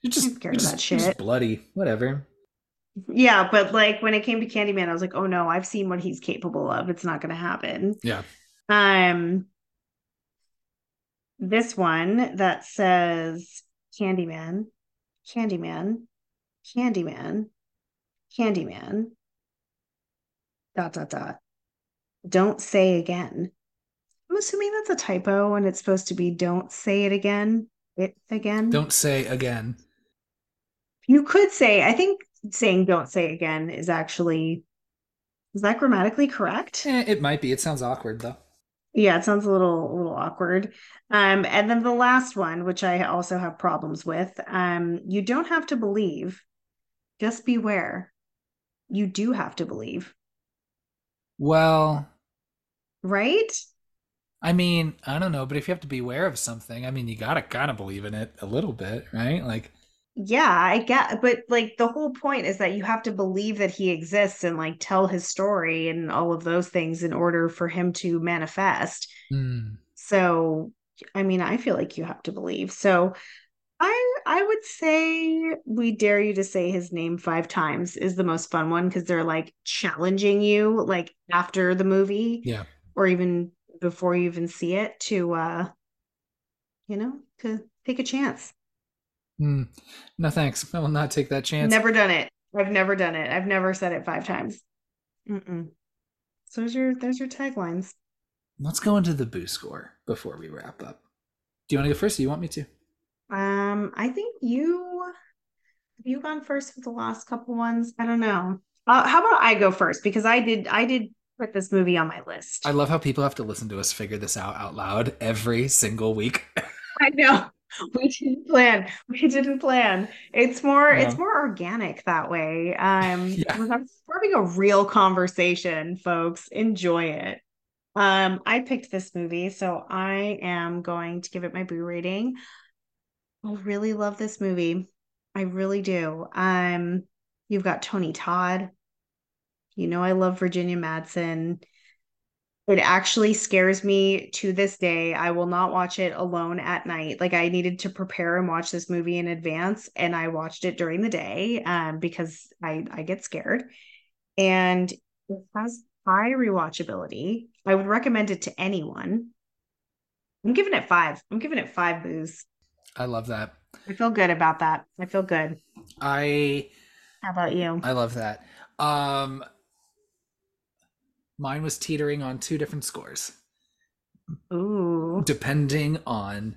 You just, scared of just, that just shit. bloody, whatever. yeah, but like when it came to Candyman, I was like, oh no, I've seen what he's capable of. It's not going to happen. Yeah. Um, this one that says Candyman, Candyman, Candyman, Candyman, dot, dot, dot. Don't say again. I'm assuming that's a typo and it's supposed to be don't say it again. It again. Don't say again. You could say, I think saying don't say again is actually, is that grammatically correct? Eh, it might be. It sounds awkward though. Yeah, it sounds a little a little awkward. Um, and then the last one, which I also have problems with, um, you don't have to believe, just beware. You do have to believe, Well, right? I mean, I don't know, but if you have to be aware of something, I mean, you gotta kind of believe in it a little bit, right? Like, Yeah, I get, but like the whole point is that you have to believe that he exists and like tell his story and all of those things in order for him to manifest. hmm, So, I mean, I feel like you have to believe. So, I I would say we dare you to say his name five times is the most fun one because they're like challenging you like after the movie Yeah. or even before you even see it to uh you know to take a chance. Hmm. no thanks. I will not take that chance. Never done it. I've never done it. I've never said it five times. Mm-mm. So there's your there's your taglines. Let's go into the boo score before we wrap up. Do you want to go first? Or do you want me to? Um, I think you have you gone first with the last couple ones. I don't know. Uh, how about I go first because I did I did put this movie on my list. I love how people have to listen to us figure this out out loud every single week. <laughs> I know. We didn't plan. We didn't plan. It's more No. it's more organic that way. Um <laughs> Yeah. we're having- we're having a real conversation, folks. Enjoy it. Um I picked this movie, so I am going to give it my boo rating. I really love this movie. I really do. Um you've got Tony Todd. You know I love Virginia Madsen. It actually scares me to this day. I will not watch it alone at night. Like I needed to prepare and watch this movie in advance, and I watched it during the day um, because I I get scared. And it has high rewatchability. I would recommend it to anyone. I'm giving it five. I'm giving it five boos. I love that. I feel good about that. I feel good. I How about you? I love that. Um mine was teetering on two different scores Ooh. depending on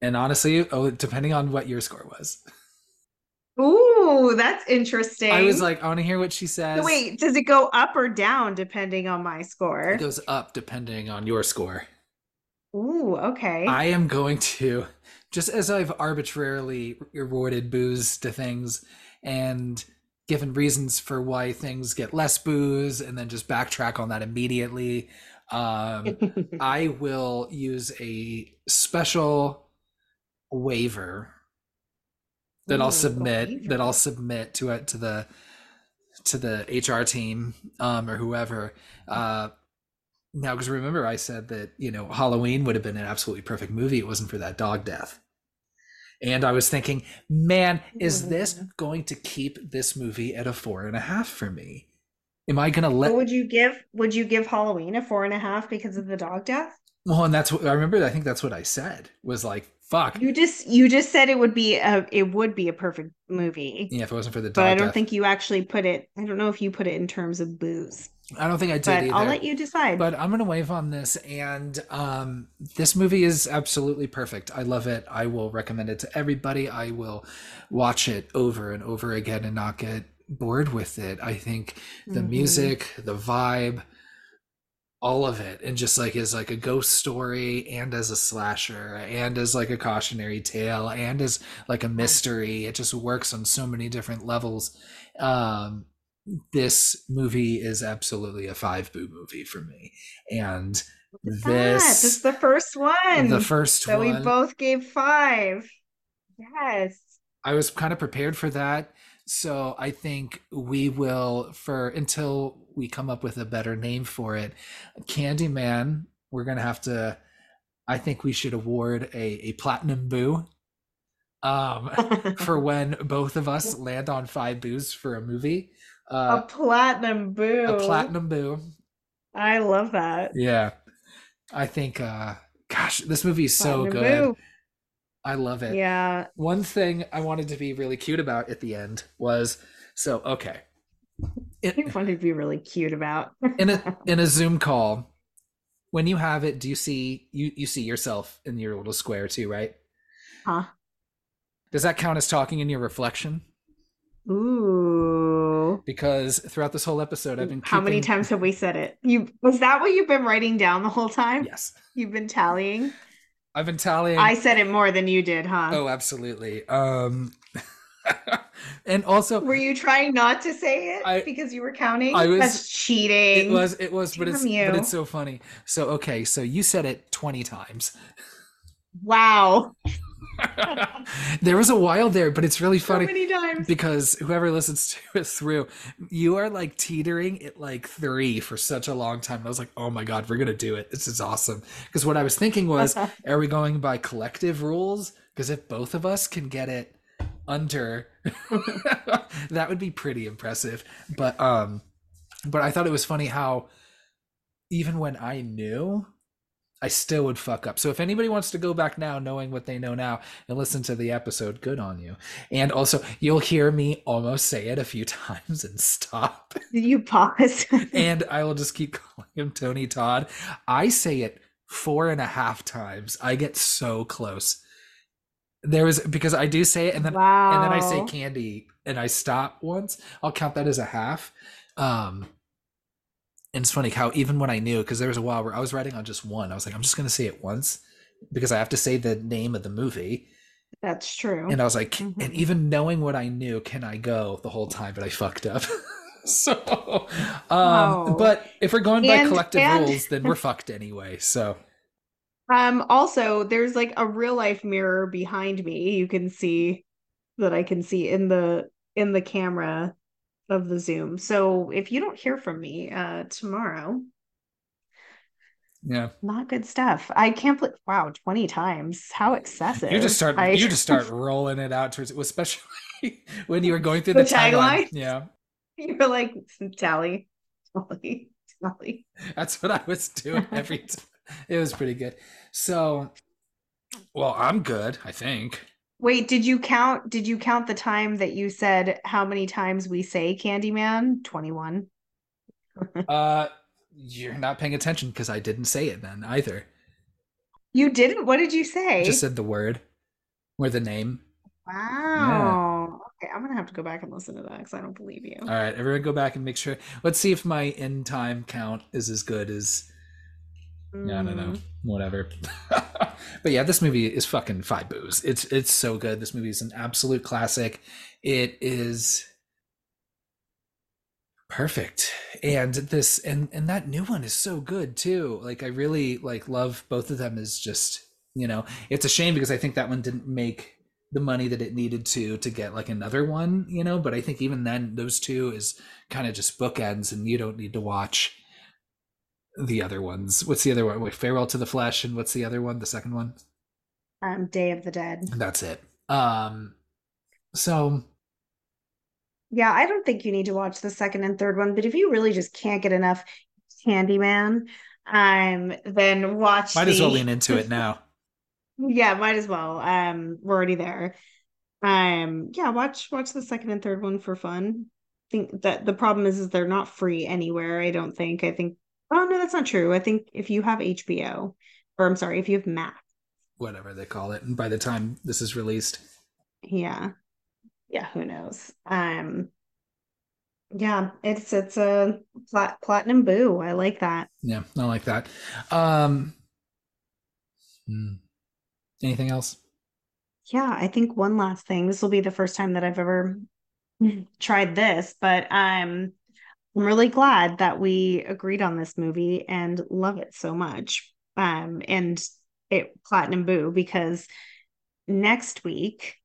and honestly, oh depending on what your score was. Ooh, that's interesting. I was like, I want to hear what she says. So wait, does it go up or down depending on my score? It goes up depending on your score. Ooh, okay. I am going to, just as I've arbitrarily rewarded boos to things and given reasons for why things get less boos and then just backtrack on that immediately, um, <laughs> I will use a special waiver that Ooh, I'll submit that I'll submit to it to the to the HR team um, or whoever. Uh, now, because remember, I said that you know Halloween would have been an absolutely perfect movie. It wasn't for that dog death. And I was thinking, man, is this Mhm. going to keep this movie at a four and a half for me? Am I gonna let? What would you give? Would you give Halloween a four and a half because of the dog death? Well, and that's what I remember. I think that's what I said was like, fuck. You just you just said it would be a it would be a perfect movie, Yeah, if it wasn't for the dog but I don't death. think you actually put it. I don't know if you put it in terms of boos, I don't think I did but either. I'll let you decide. but I'm gonna waive on this, and um, this movie is absolutely perfect. I love it. I will recommend it to everybody. I will watch it over and over again and not get bored with it. I think the Mhm. music, the vibe, all of it, and just like is like a ghost story, and as a slasher, and as like a cautionary tale, and as like a mystery. It just works on so many different levels. Um, this movie is absolutely a five boo movie for me, and Look at that. this This is the first one. the first that we both gave five. Yes. I was kind of prepared for that. So I think we will for until we come up with a better name for it. Candyman, we're gonna have to I think we should award a, a platinum boo. Um <laughs> for when both of us land on five boos for a movie. A Uh platinum boo. a platinum boo. I love that. Yeah. I think uh gosh, this movie is so Platinum good. I love it. Yeah. One thing I wanted to be really cute about at the end was so okay. I In, wanted to be really cute about. in a <laughs> in a Zoom call, when you have it, do you see you you see yourself in your little square too, right? huh? Does that count as talking in your reflection? Ooh. Because throughout this whole episode, I've been How many times have we said it? You was that what you've been writing down the whole time? Yes, You've been tallying. I've been tallying. I said it more than you did, huh? oh, absolutely. Um, <laughs> and also Were you trying not to say it I- because you were counting? I was- That's cheating. it was it was, but it's you. but it's so funny. So okay, so you said it twenty times. Wow. There was a while there, but it's really So funny. times. because whoever listens to <laughs> it through, you are like teetering at like three for such a long time. And I was like, oh my god, we're gonna do it. This is awesome. Because what I was thinking was, <laughs> are we going by collective rules Because if both of us can get it under, <laughs> that would be pretty impressive. But um, but I thought it was funny how even when I knew, I still would fuck up. So if anybody wants to go back now, knowing what they know now, and listen to the episode, good on you. And also, you'll hear me almost say it a few <laughs> times and stop. You pause. <laughs> and I will just keep calling him Tony Todd. I say it four and a half times. I get so close. There was because I do say it and then wow. and then I say candy and I stop once. I'll count that as a half. Um and it's funny how even when I knew, because there was a while where I was writing on just one, I was like, I'm just gonna say it once because I have to say the name of the movie. That's true. And I was like, mm-hmm. and even knowing what I knew, can I go the whole time? But I fucked up. <laughs> so um but if we're going by and, collective and... rules, then we're <laughs> fucked anyway. So um also there's like a real life mirror behind me. You can see that I can see in the in the camera of the Zoom. So if you don't hear from me uh tomorrow, yeah, not good stuff. I can't believe wow, twenty times. How excessive! You just start. I... You just start <laughs> rolling it out towards, it, especially <laughs> when you were going through the, the tagline. Yeah, <laughs> you were like tally, tally, tally. That's what I was doing every time. It was pretty good. So, well, I'm good. I think. Wait, did you count did you count the time that you said how many times we say Candyman? 21. <laughs> uh you're not paying attention because I didn't say it then either. You didn't? What did you say? I just said the word or the name. Wow. Yeah. Okay, I'm gonna have to go back and listen to that because I don't believe you. All right, everyone, go back and make sure. Let's see if my end time count is as good as yeah, I don't know. Mm. Whatever. <laughs> but yeah, this movie is fucking five boos. It's it's so good. This movie is an absolute classic. It is perfect. And this and and that new one is so good too. Like I really like love both of them is just, you know, it's a shame because I think that one didn't make the money that it needed to to get like another one, you know, but I think even then those two is kind of just bookends and you don't need to watch the other ones. What's the other one? Wait, Farewell to the Flesh, and what's the other one? The second one? Um, Day of the Dead. That's it. Um, so yeah, I don't think you need to watch the second and third one, but if you really just can't get enough Candyman, um, then watch. Might the... as well lean into it now. <laughs> yeah, might as well. Um, we're already there. Um, yeah, watch watch the second and third one for fun. I think that the problem is is they're not free anywhere. I don't think. I think Oh no, that's not true. I think if you have HBO, or I'm sorry, if you have Max, whatever they call it, and by the time this is released, yeah, yeah, who knows? Um, yeah, it's it's a plat- platinum boo. I like that. Yeah, I like that. Um, hmm. anything else? Yeah, I think one last thing. This will be the first time that I've ever tried this, but um I'm really glad that we agreed on this movie and love it so much. Um, and it platinum boo because next week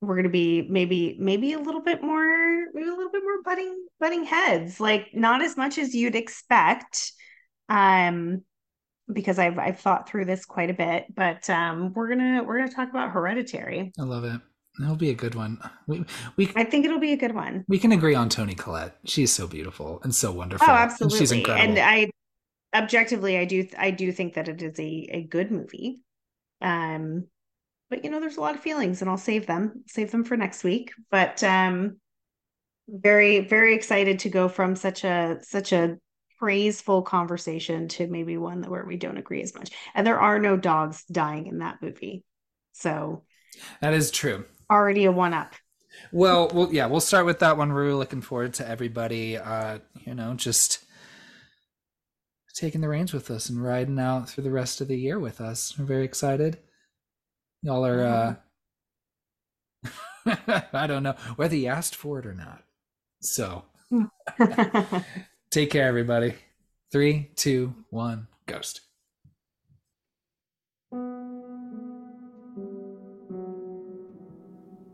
we're going to be maybe maybe a little bit more maybe a little bit more butting butting heads. Like not as much as you'd expect um because I've I've thought through this quite a bit but um we're to we're to talk about hereditary. I love it That'll be a good one. We we I think it'll be a good one. We can agree on Toni Collette. She's so beautiful and so wonderful. Oh, absolutely. And she's incredible. And I objectively I do I do think that it is a a good movie. Um but you know there's a lot of feelings and I'll save them. Save them for next week. But um very very excited to go from such a such a praiseful conversation to maybe one where we don't agree as much. And there are no dogs dying in that movie. So that is true already a one up. Well, well, yeah, we'll start with that one. We're looking forward to everybody, uh, you know, just taking the reins with us and riding out through the rest of the year with us. We're very excited. Y'all are, uh, <laughs> I don't know whether you asked for it or not. So, <laughs> <laughs> take care, everybody. Three, two, one, ghost.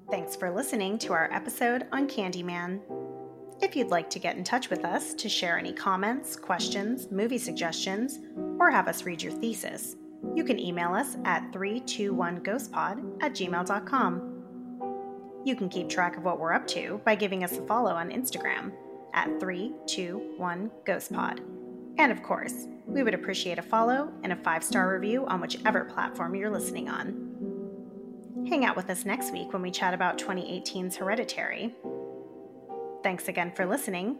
Thanks for listening to our episode on Candyman. If you'd like to get in touch with us to share any comments, questions, movie suggestions, or have us read your thesis, you can email us at 321ghostpod at gmail.com. You can keep track of what we're up to by giving us a follow on Instagram at 321ghostpod. And of course, we would appreciate a follow and a five star review on whichever platform you're listening on. Hang out with us next week when we chat about 2018's Hereditary. Thanks again for listening,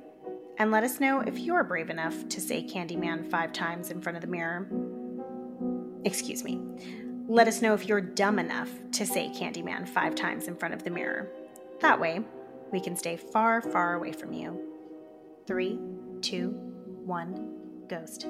and let us know if you're brave enough to say Candyman five times in front of the mirror. Excuse me. Let us know if you're dumb enough to say Candyman five times in front of the mirror. That way, we can stay far, far away from you. Three, two, one, ghost.